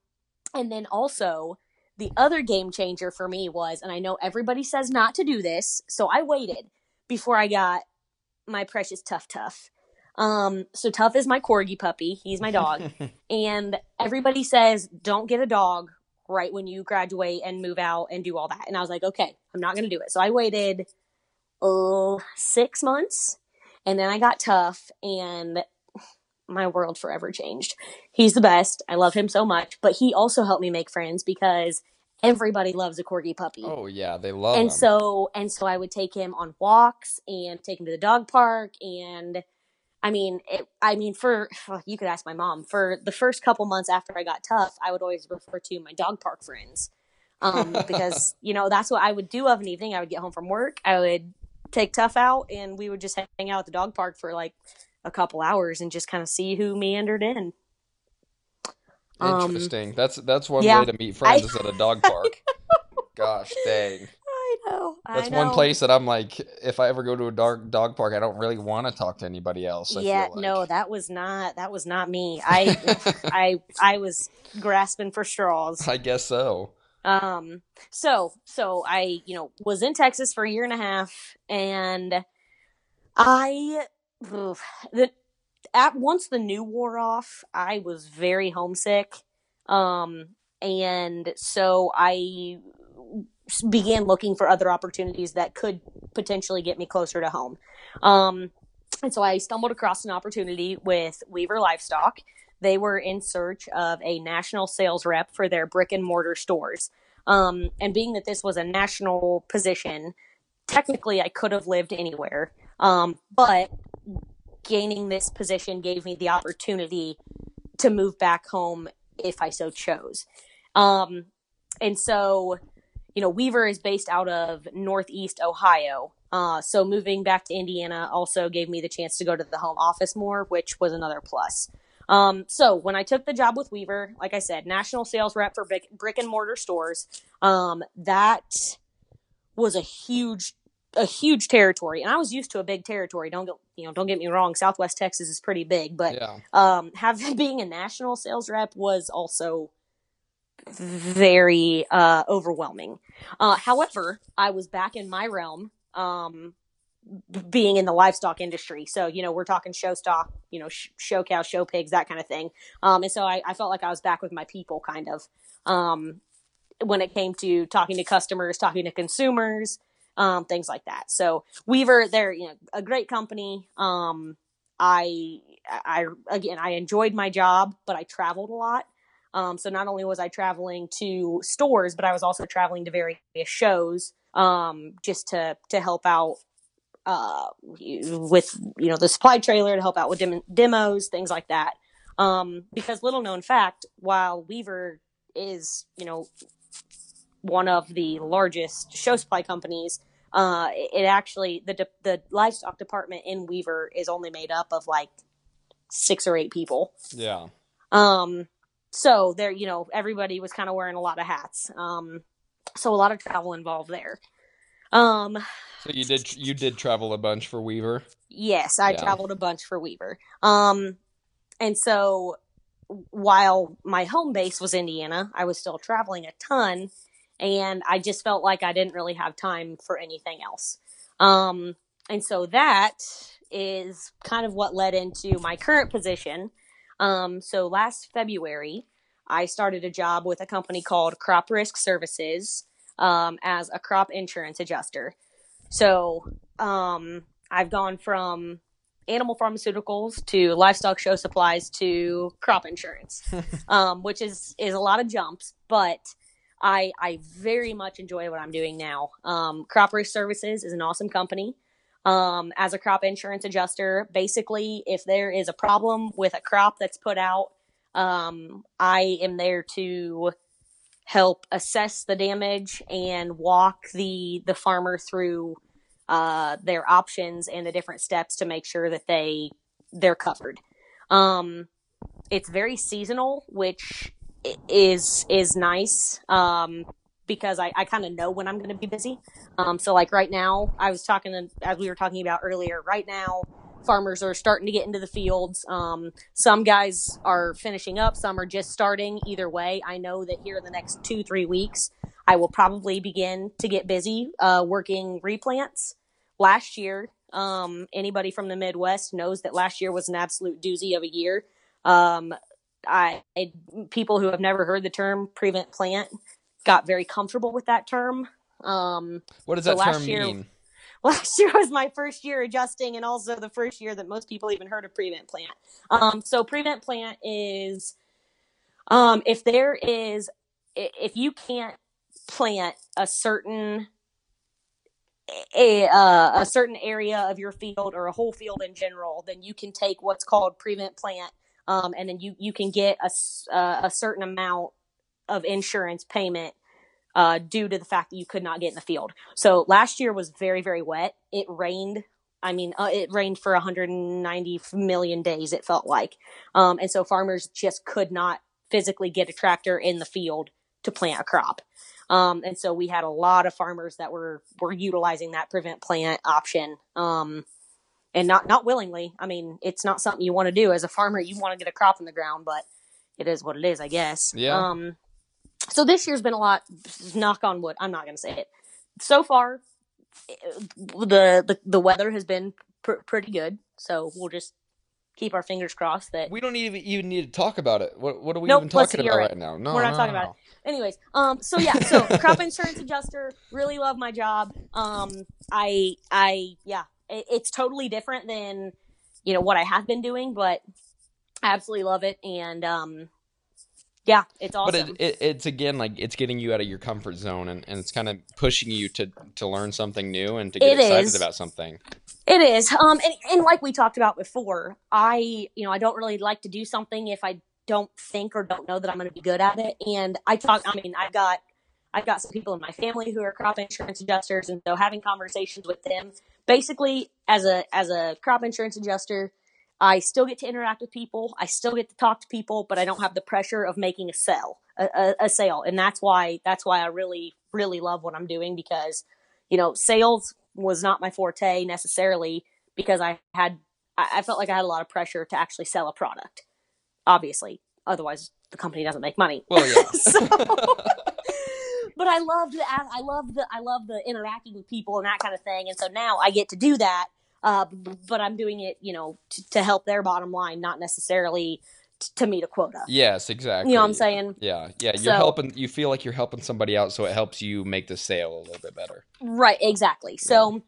and then also the other game changer for me was, and I know everybody says not to do this, so I waited before I got my precious Tough Tough. Um, so Tough is my corgi puppy. He's my dog, [LAUGHS] and everybody says don't get a dog right when you graduate and move out and do all that. And I was like, okay, I'm not gonna do it. So I waited, oh, six months, and then I got Tough, and my world forever changed. He's the best. I love him so much, but he also helped me make friends because everybody loves a corgi puppy. Oh yeah, they love and them. so and so I would take him on walks and take him to the dog park and I mean, it, I mean, for [SIGHS] you could ask my mom. For the first couple months after I got tough, I would always refer to my dog park friends, um, [LAUGHS] because you know that's what I would do of an evening. I would get home from work, I would take tough out, and we would just hang out at the dog park for like a couple hours and just kind of see who meandered in. Um, Interesting. That's that's one yeah. way to meet friends I- is at a dog park. [LAUGHS] Gosh dang. I know. That's I know. one place that I'm like, if I ever go to a dog dog park, I don't really want to talk to anybody else. I yeah, like. no, that was not that was not me. [LAUGHS] I I I was grasping for straws. I guess so. Um so so I, you know, was in Texas for a year and a half and I oof, the at once the new wore off, I was very homesick. Um and so I began looking for other opportunities that could potentially get me closer to home. Um and so I stumbled across an opportunity with Weaver Livestock. They were in search of a national sales rep for their brick and mortar stores. Um, and being that this was a national position, technically I could have lived anywhere. Um, but gaining this position gave me the opportunity to move back home if I so chose. Um, and so, you know, Weaver is based out of Northeast Ohio. Uh, so moving back to Indiana also gave me the chance to go to the home office more, which was another plus. Um, so when I took the job with Weaver, like I said, national sales rep for brick, brick and mortar stores, um, that was a huge, a huge territory, and I was used to a big territory. Don't get, you know, don't get me wrong. Southwest Texas is pretty big, but Yeah. um, [LAUGHS] having being a national sales rep was also very uh, overwhelming. Uh, however, I was back in my realm, um, being in the livestock industry. So you know, we're talking show stock, you know, sh- show cows, show pigs, that kind of thing. Um, and so I, I felt like I was back with my people, kind of. Um, when it came to talking to customers, talking to consumers, um, things like that. So Weaver, they're you know a great company. Um, I I again I enjoyed my job, but I traveled a lot. Um, so not only was I traveling to stores, but I was also traveling to various shows um, just to to help out uh, with you know the supply trailer to help out with dem- demos, things like that. Um, because little known fact, while Weaver is you know one of the largest show supply companies, uh, it actually the de- the livestock department in Weaver is only made up of like six or eight people. Yeah. Um, so there, you know, everybody was kind of wearing a lot of hats. Um, so a lot of travel involved there. Um, So you did you did travel a bunch for Weaver. yes, I Yeah. traveled a bunch for Weaver. Um, and so while my home base was Indiana, I was still traveling a ton and I just felt like I didn't really have time for anything else. Um, and so that is kind of what led into my current position. Um, so last February, I started a job with a company called Crop Risk Services um, as a crop insurance adjuster. So um, I've gone from animal pharmaceuticals to livestock show supplies to crop insurance, [LAUGHS] um, which is is a lot of jumps, but I I very much enjoy what I'm doing now. Um, crop risk services is an awesome company. Um, as a crop insurance adjuster, basically, if there is a problem with a crop that's put out, um, I am there to help assess the damage and walk the the farmer through uh, their options and the different steps to make sure that they they're covered. Um, it's very seasonal, which is is nice um, because I, I kind of know when I'm going to be busy. Um, so like right now, I was talking as we were talking about earlier. Right now, farmers are starting to get into the fields. Um, some guys are finishing up, some are just starting. Either way, I know that here in the next two three weeks, I will probably begin to get busy uh, working replants. Last year, um, anybody from the Midwest knows that last year was an absolute doozy of a year. Um, I, I, people who have never heard the term prevent plant got very comfortable with that term. Um, what does so that term year, mean? [LAUGHS] Last year was my first year adjusting, and also the first year that most people even heard of prevent plant. Um, so prevent plant is um, if there is if you can't plant a certain a uh, a certain area of your field or a whole field in general, then you can take what's called prevent plant, um, and then you you can get a uh, a certain amount of insurance payment uh, due to the fact that you could not get in the field. So last year was very very wet. It rained. I mean, uh, it rained for 190 million days. It felt like, um, and so farmers just could not physically get a tractor in the field to plant a crop. Um, and so we had a lot of farmers that were were utilizing that prevent plant option. Um, and not not willingly. I mean, it's not something you want to do as a farmer. You want to get a crop in the ground, but it is what it is, I guess. Yeah. Um, so this year's been a lot. Knock on wood. I'm not going to say it. So far, the the the weather has been pr- pretty good. So we'll just keep our fingers crossed that we don't even even need to talk about it. What what are we Nope, even talking about right now? No, We're not no, talking no, about it. anyways um so yeah so [LAUGHS] crop insurance adjuster really love my job um i i yeah it, it's totally different than you know what i have been doing but I absolutely love it and um yeah it's But it, it, it's again like it's getting you out of your comfort zone and, and it's kind of pushing you to to learn something new and to get It excited is. about something. It is. Um, and, and like we talked about before, I, you know, I don't really like to do something if I don't think or don't know that I'm going to be good at it. And I talk, I mean, I've got, I've got some people in my family who are crop insurance adjusters. And so having conversations with them, basically as a, as a crop insurance adjuster, I still get to interact with people. I still get to talk to people, but I don't have the pressure of making a sale, a, a, sale. And that's why, that's why I really, really love what I'm doing because, you know, sales was not my forte necessarily because I had, I felt like I had a lot of pressure to actually sell a product. Obviously, otherwise the company doesn't make money. Well, yeah. [LAUGHS] so, but I loved the, I love the, I love the interacting with people and that kind of thing. And so now I get to do that. Uh, but I'm doing it, you know, to, to help their bottom line, not necessarily t- to meet a quota. yes, exactly. You know what I'm saying? Yeah, yeah. You're So- helping. You feel like you're helping somebody out, so it helps you make the sale a little bit better. Right, exactly. So,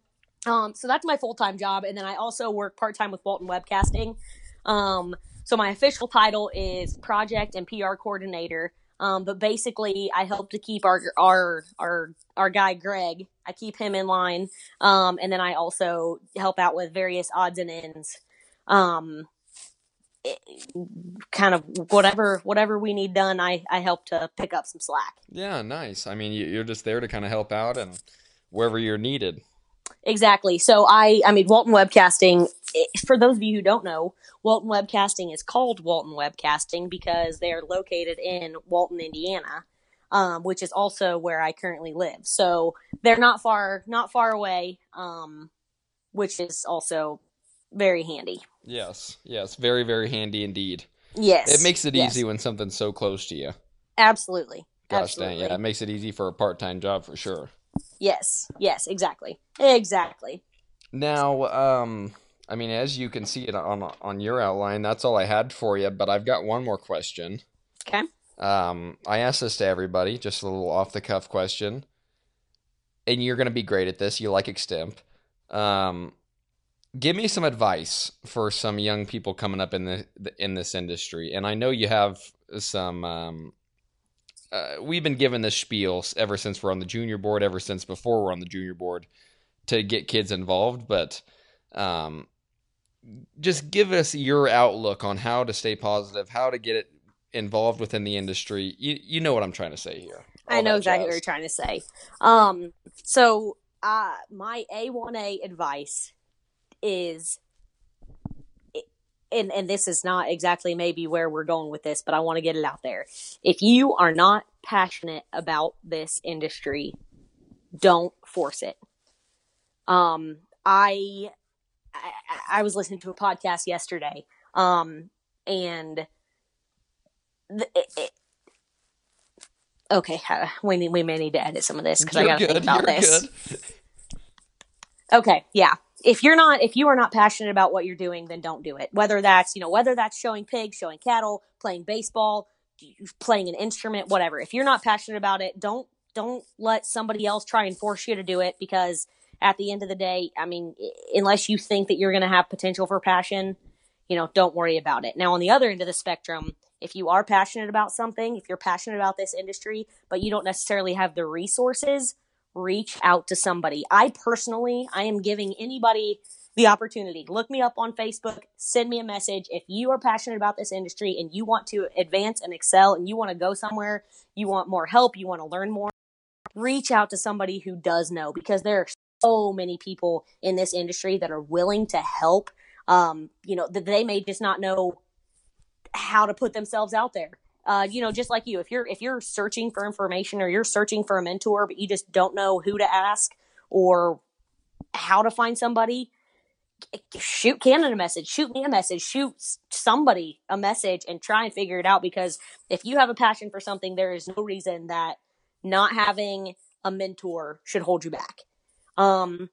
um, so that's my full time job, and then I also work part time with Walton Webcasting. Um, so my official title is project and PR coordinator. Um, but basically, I help to keep our our our our guy Greg. I keep him in line, um, and then I also help out with various odds and ends. Um, it- kind of whatever whatever we need done, I I help to pick up some slack. Yeah, nice. I mean, you- you're just there to kind of help out and wherever you're needed. Exactly. So I, I mean, Walton Webcasting. Eh, For those of you who don't know, Walton Webcasting is called Walton Webcasting because they are located in Walton, Indiana, um, which is also where I currently live. So they're not far, not far away, um, which is also very handy. Yes, yes. Very, very handy indeed. Yes, It makes it yes. easy when something's so close to you. Absolutely. Gosh Absolutely. dang, yeah, it makes it easy for a part-time job for sure. Yes. Yes. Exactly. Exactly. Now, um, I mean, as you can see it on on your outline, that's all I had for you. But I've got one more question. Okay. Um, I asked this to everybody, just a little off the cuff question. And you're going to be great at this. You like Extemp. Um, give me some advice for some young people coming up in the in this industry. And I know you have some. Um, uh, we've been given this spiel ever since we're on the junior board, ever since before we're on the junior board, to get kids involved. But um, just give us your outlook on how to stay positive, how to get it involved within the industry. You you know what I'm trying to say here. I know exactly what you're trying to say. Um, so uh, my A1A advice is, and and this is not exactly maybe where we're going with this, but I want to get it out there. If you are not passionate about this industry, don't force it. Um, I, I I was listening to a podcast yesterday, um, and the, it, it- okay, uh, we need, we may need to edit some of this because I got to think about this. good. Okay, yeah. If you're not if you are not passionate about what you're doing, then don't do it. Whether that's, you know, whether that's showing pigs, showing cattle, playing baseball, playing an instrument, whatever. If you're not passionate about it, don't don't let somebody else try and force you to do it because at the end of the day, I mean, unless you think that you're going to have potential for passion, you know, don't worry about it. Now, on the other end of the spectrum, if you are passionate about something, if you're passionate about this industry, but you don't necessarily have the resources, reach out to somebody. I personally, I am giving anybody the opportunity. Look me up on Facebook, send me a message. If you are passionate about this industry and you want to advance and excel and you want to go somewhere, you want more help, you want to learn more, reach out to somebody who does know because there are so many people in this industry that are willing to help. Um, you know, that they may just not know how to put themselves out there. Uh, you know, just like you, if you're if you're searching for information or you're searching for a mentor, but you just don't know who to ask or how to find somebody, shoot Cannon a message, shoot me a message, shoot somebody a message, and try and figure it out. Because if you have a passion for something, there is no reason that not having a mentor should hold you back. Um,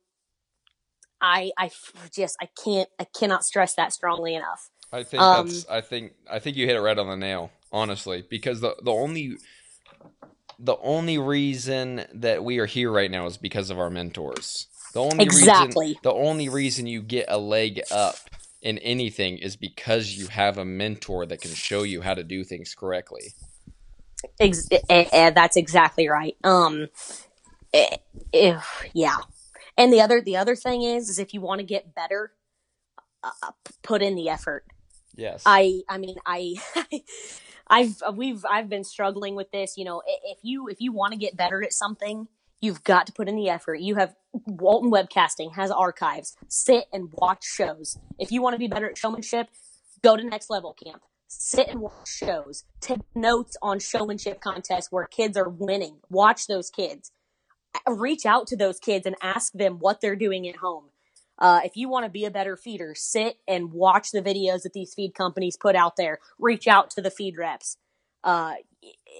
I I just I can't I cannot stress that strongly enough. I think Um, that's I think I think you hit it right on the nail, honestly, because the the only the only reason that we are here right now is because of our mentors. The only Exactly. reason the only reason you get a leg up in anything is because you have a mentor that can show you how to do things correctly. Ex- eh, eh, that's exactly right. Um, eh, eh, yeah. And the other the other thing is is if you want to get better, uh, put in the effort. Yes. I I mean I [LAUGHS] I've we've I've been struggling with this. You know, if you if you want to get better at something, you've got to put in the effort. You have Walton Webcasting has archives. Sit and watch shows. If you want to be better at showmanship, go to Next Level Camp. Sit and watch shows. Take notes on showmanship contests where kids are winning. Watch those kids. Reach out to those kids and ask them what they're doing at home. Uh, if you want to be a better feeder, sit and watch the videos that these feed companies put out there. Reach out to the feed reps. Uh,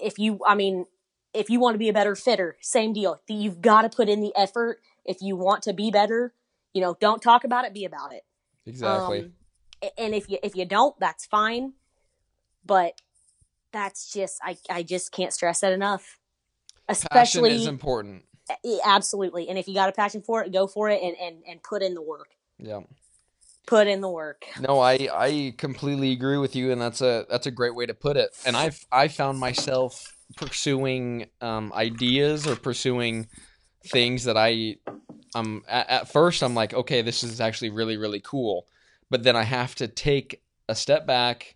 if you, I mean, if you want to be a better fitter, same deal. You've got to put in the effort. If you want to be better, you know, don't talk about it, be about it. exactly. Um, and if you if you don't, that's fine. But that's just I I just can't stress that enough. Passion Especially is important. Absolutely. And if you got a passion for it, go for it and, and, and put in the work. Yeah. Put in the work. No, I I completely agree with you, and that's a that's a great way to put it. And I've I found myself pursuing um, ideas or pursuing things that I um at, at first I'm like, okay, this is actually really really cool, but then I have to take a step back,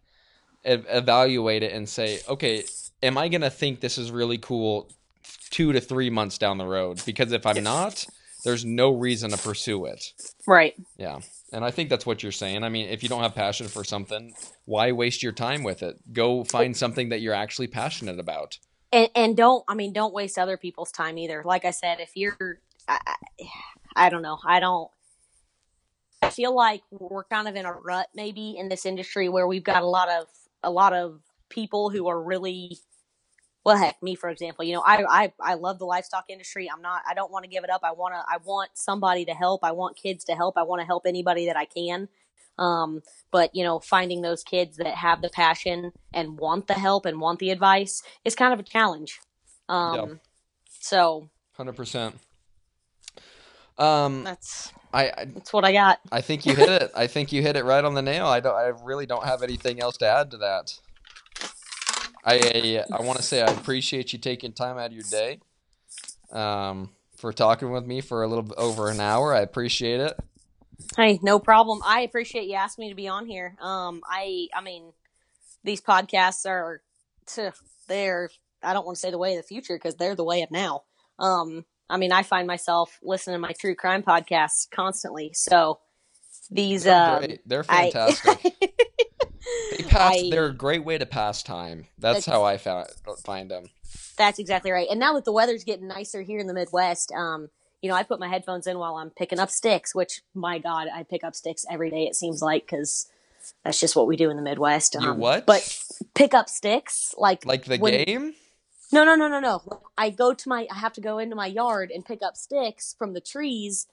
e- evaluate it, and say, okay, am I gonna think this is really cool two to three months down the road? Because if I'm not, there's no reason to pursue it. Right. Yeah. And I think that's what you're saying. I mean, if you don't have passion for something, why waste your time with it? Go find something that you're actually passionate about. And and don't I mean don't waste other people's time either. Like I said, if you're I, I, I don't know. I don't I feel like we're kind of in a rut maybe in this industry where we've got a lot of a lot of people who are really well heck me for example you know I, I i love the livestock industry i'm not i don't want to give it up i want to i want somebody to help i want kids to help i want to help anybody that i can Um, but you know, finding those kids that have the passion and want the help and want the advice is kind of a challenge. Um, Yeah. so Hundred percent. Um, that's I, I that's what I got. I think you hit it. I think you hit it right on the nail. I don't. I really don't have anything else to add to that. I I want to say I appreciate you taking time out of your day, um, for talking with me for a little bit over an hour. I appreciate it. Hey, no problem. I appreciate you asking me to be on here. Um, I, I mean, these podcasts are, to, they're, I don't want to say the way of the future because they're the way of now. Um, I mean, I find myself listening to my true crime podcasts constantly. So these, They're um. They're I- fantastic. [LAUGHS] they pass. I- they're a great way to pass time. That's That's- how I found find them. That's exactly right. And now that the weather's getting nicer here in the Midwest, um, you know, I put my headphones in while I'm picking up sticks, which, my God, I pick up sticks every day, it seems like, because that's just what we do in the Midwest. You Um, what? But pick up sticks, like, Like the when- game? No, no, no, no, no. I go to my, I have to go into my yard and pick up sticks from the trees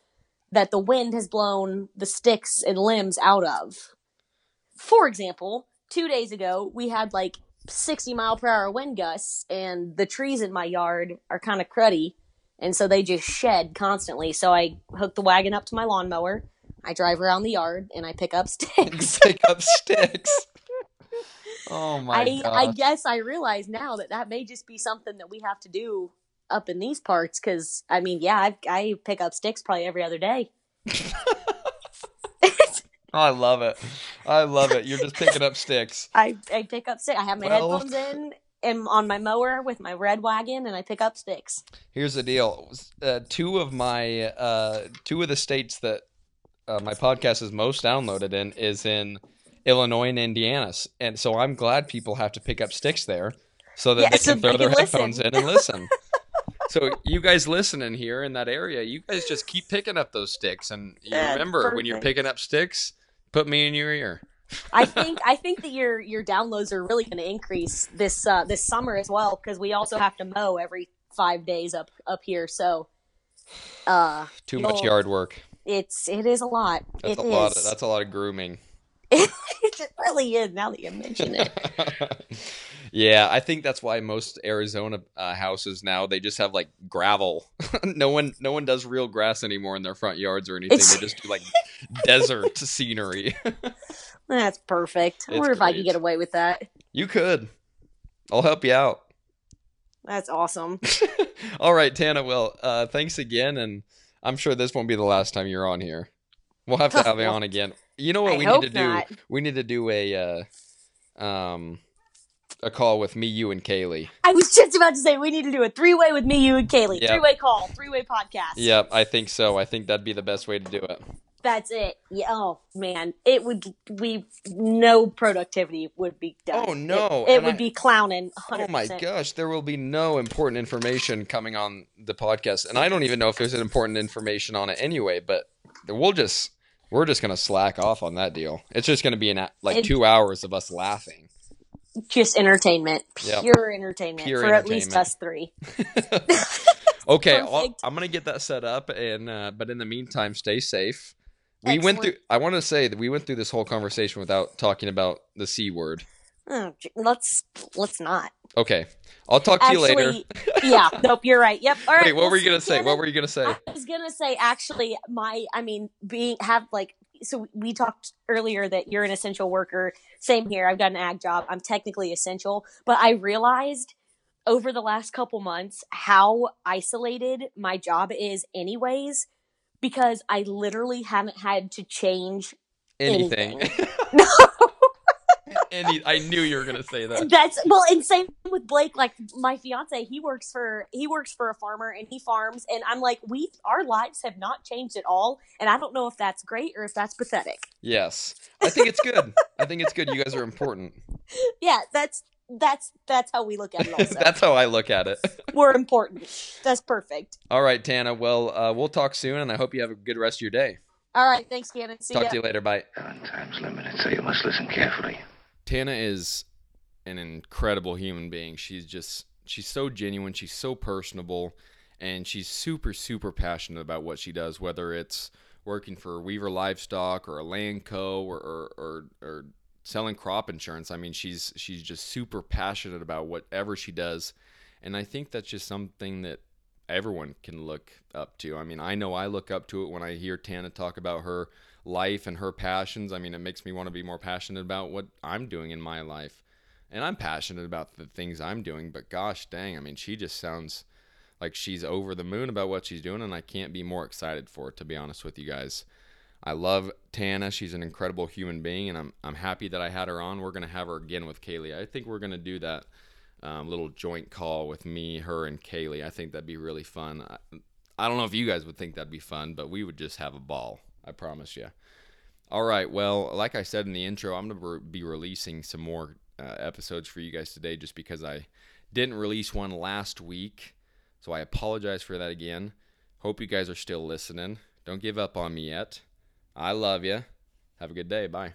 that the wind has blown the sticks and limbs out of. For example, two days ago, we had like 60 mile per hour wind gusts, and the trees in my yard are kind of cruddy, and so they just shed constantly. So I hook the wagon up to my lawnmower, I drive around the yard, and I pick up [LAUGHS] sticks. [LAUGHS] Pick up sticks. Oh my I, god. I guess I realize now that that may just be something that we have to do up in these parts because I mean, yeah, I, I pick up sticks probably every other day. [LAUGHS] I love it. I love it. You're just picking up sticks. [LAUGHS] I, I pick up sticks. I have my Well- headphones in and on my mower with my red wagon, and I pick up sticks. Here's the deal. Uh, two of my uh, two of the states that uh, my podcast is most downloaded in is in Illinois and Indiana, and so I'm glad people have to pick up sticks there so that Yeah, they so can throw their headphones in and listen. [LAUGHS] so you guys listening here in that area, you guys just keep picking up those sticks, and you remember when you're picking up sticks, put me in your ear. I think I think that your your downloads are really going to increase this uh, this summer as well because we also have to mow every five days up up here. So, uh, Too much yard work. it's it is a lot. That's It a lot. Of, that's a lot of grooming. [LAUGHS] it really is. Now that you mention it. [LAUGHS] yeah, I think that's why most Arizona uh, houses now they just have like gravel. [LAUGHS] no one, no one does real grass anymore in their front yards or anything. It's- They just do like desert [LAUGHS] scenery. [LAUGHS] That's perfect. I It's wonder if I great. could get away with that. you could. I'll help you out. That's awesome. All right, Tana. Well, uh, thanks again, and I'm sure this won't be the last time you're on here. We'll have to have you on again. You know what I we need to do? not. We need to do a uh, um a call with me, you, and Kaylee. I was just about to say we need to do a three way with me, you, and Kaylee. Yep. Three way call, three way podcast. Yep, I think so. I think that'd be the best way to do it. That's it. Yeah. Oh man, it would. We no productivity would be done. Oh, no, it, it would I- be clowning. 100%. Oh my gosh, there will be no important information coming on the podcast, and I don't even know if there's an important information on it anyway. But we'll just we're just gonna slack off on that deal. It's just gonna be an like It- two hours of us laughing. Just entertainment, Yep. pure entertainment Pure for at least us three. [LAUGHS] [LAUGHS] Okay, I'll, I'm gonna get that set up, and uh, but in the meantime, stay safe. We went through. I want to say that we went through this whole conversation without talking about the c word. Oh, let's let's not. Okay, I'll talk to you later. Yeah. [LAUGHS] Nope. You're right. Yep. All right. Wait, what well, were you gonna say? What were you gonna say? I was gonna say actually, my I mean, being have like so we talked earlier that you're an essential worker. Same here. I've got an ag job. I'm technically essential, but I realized over the last couple months how isolated my job is, anyways, because I literally haven't had to change Anything? anything. [LAUGHS] [LAUGHS] no. Any? I knew you were gonna say that. That's well, and same with Blake. Like my fiance, he works for he works for a farmer and he farms, and I'm like, we our lives have not changed at all, and I don't know if that's great or if that's pathetic. Yes, I think it's good. I think it's good. You guys are important. [LAUGHS] Yeah, that's that's that's how we look at it. [LAUGHS] Also, That's how I look at it. [LAUGHS] we're important. That's perfect. All right, Tana. Well, uh, we'll talk soon, and I hope you have a good rest of your day. All right, thanks, Cannon. See Talk ya. to you later. Bye. Time's limited, so you must listen carefully. Tana is an incredible human being. She's just she's so genuine, she's so personable, and she's super super passionate about what she does, whether it's working for Weaver Livestock or Elanco. or, or, or, or selling crop insurance. I mean, she's she's just super passionate about whatever she does, and I think that's just something that everyone can look up to. I mean, I know I look up to it when I hear Tana talk about her life and her passions. I mean, it makes me want to be more passionate about what I'm doing in my life. And I'm passionate about the things I'm doing, but gosh dang, I mean, she just sounds like she's over the moon about what she's doing, and I can't be more excited for it, to be honest with you guys. I love Tana. She's an incredible human being, and I'm, I'm happy that I had her on. We're going to have her again with Kaylee. I think we're going to do that um, little joint call with me, her, and Kaylee. I think that'd be really fun. I, I don't know if you guys would think that'd be fun, but we would just have a ball. I promise you. All right. Well, like I said in the intro, I'm going to be releasing some more uh, episodes for you guys today just because I didn't release one last week. So I apologize for that again. Hope you guys are still listening. Don't give up on me yet. I love you. Have a good day. Bye.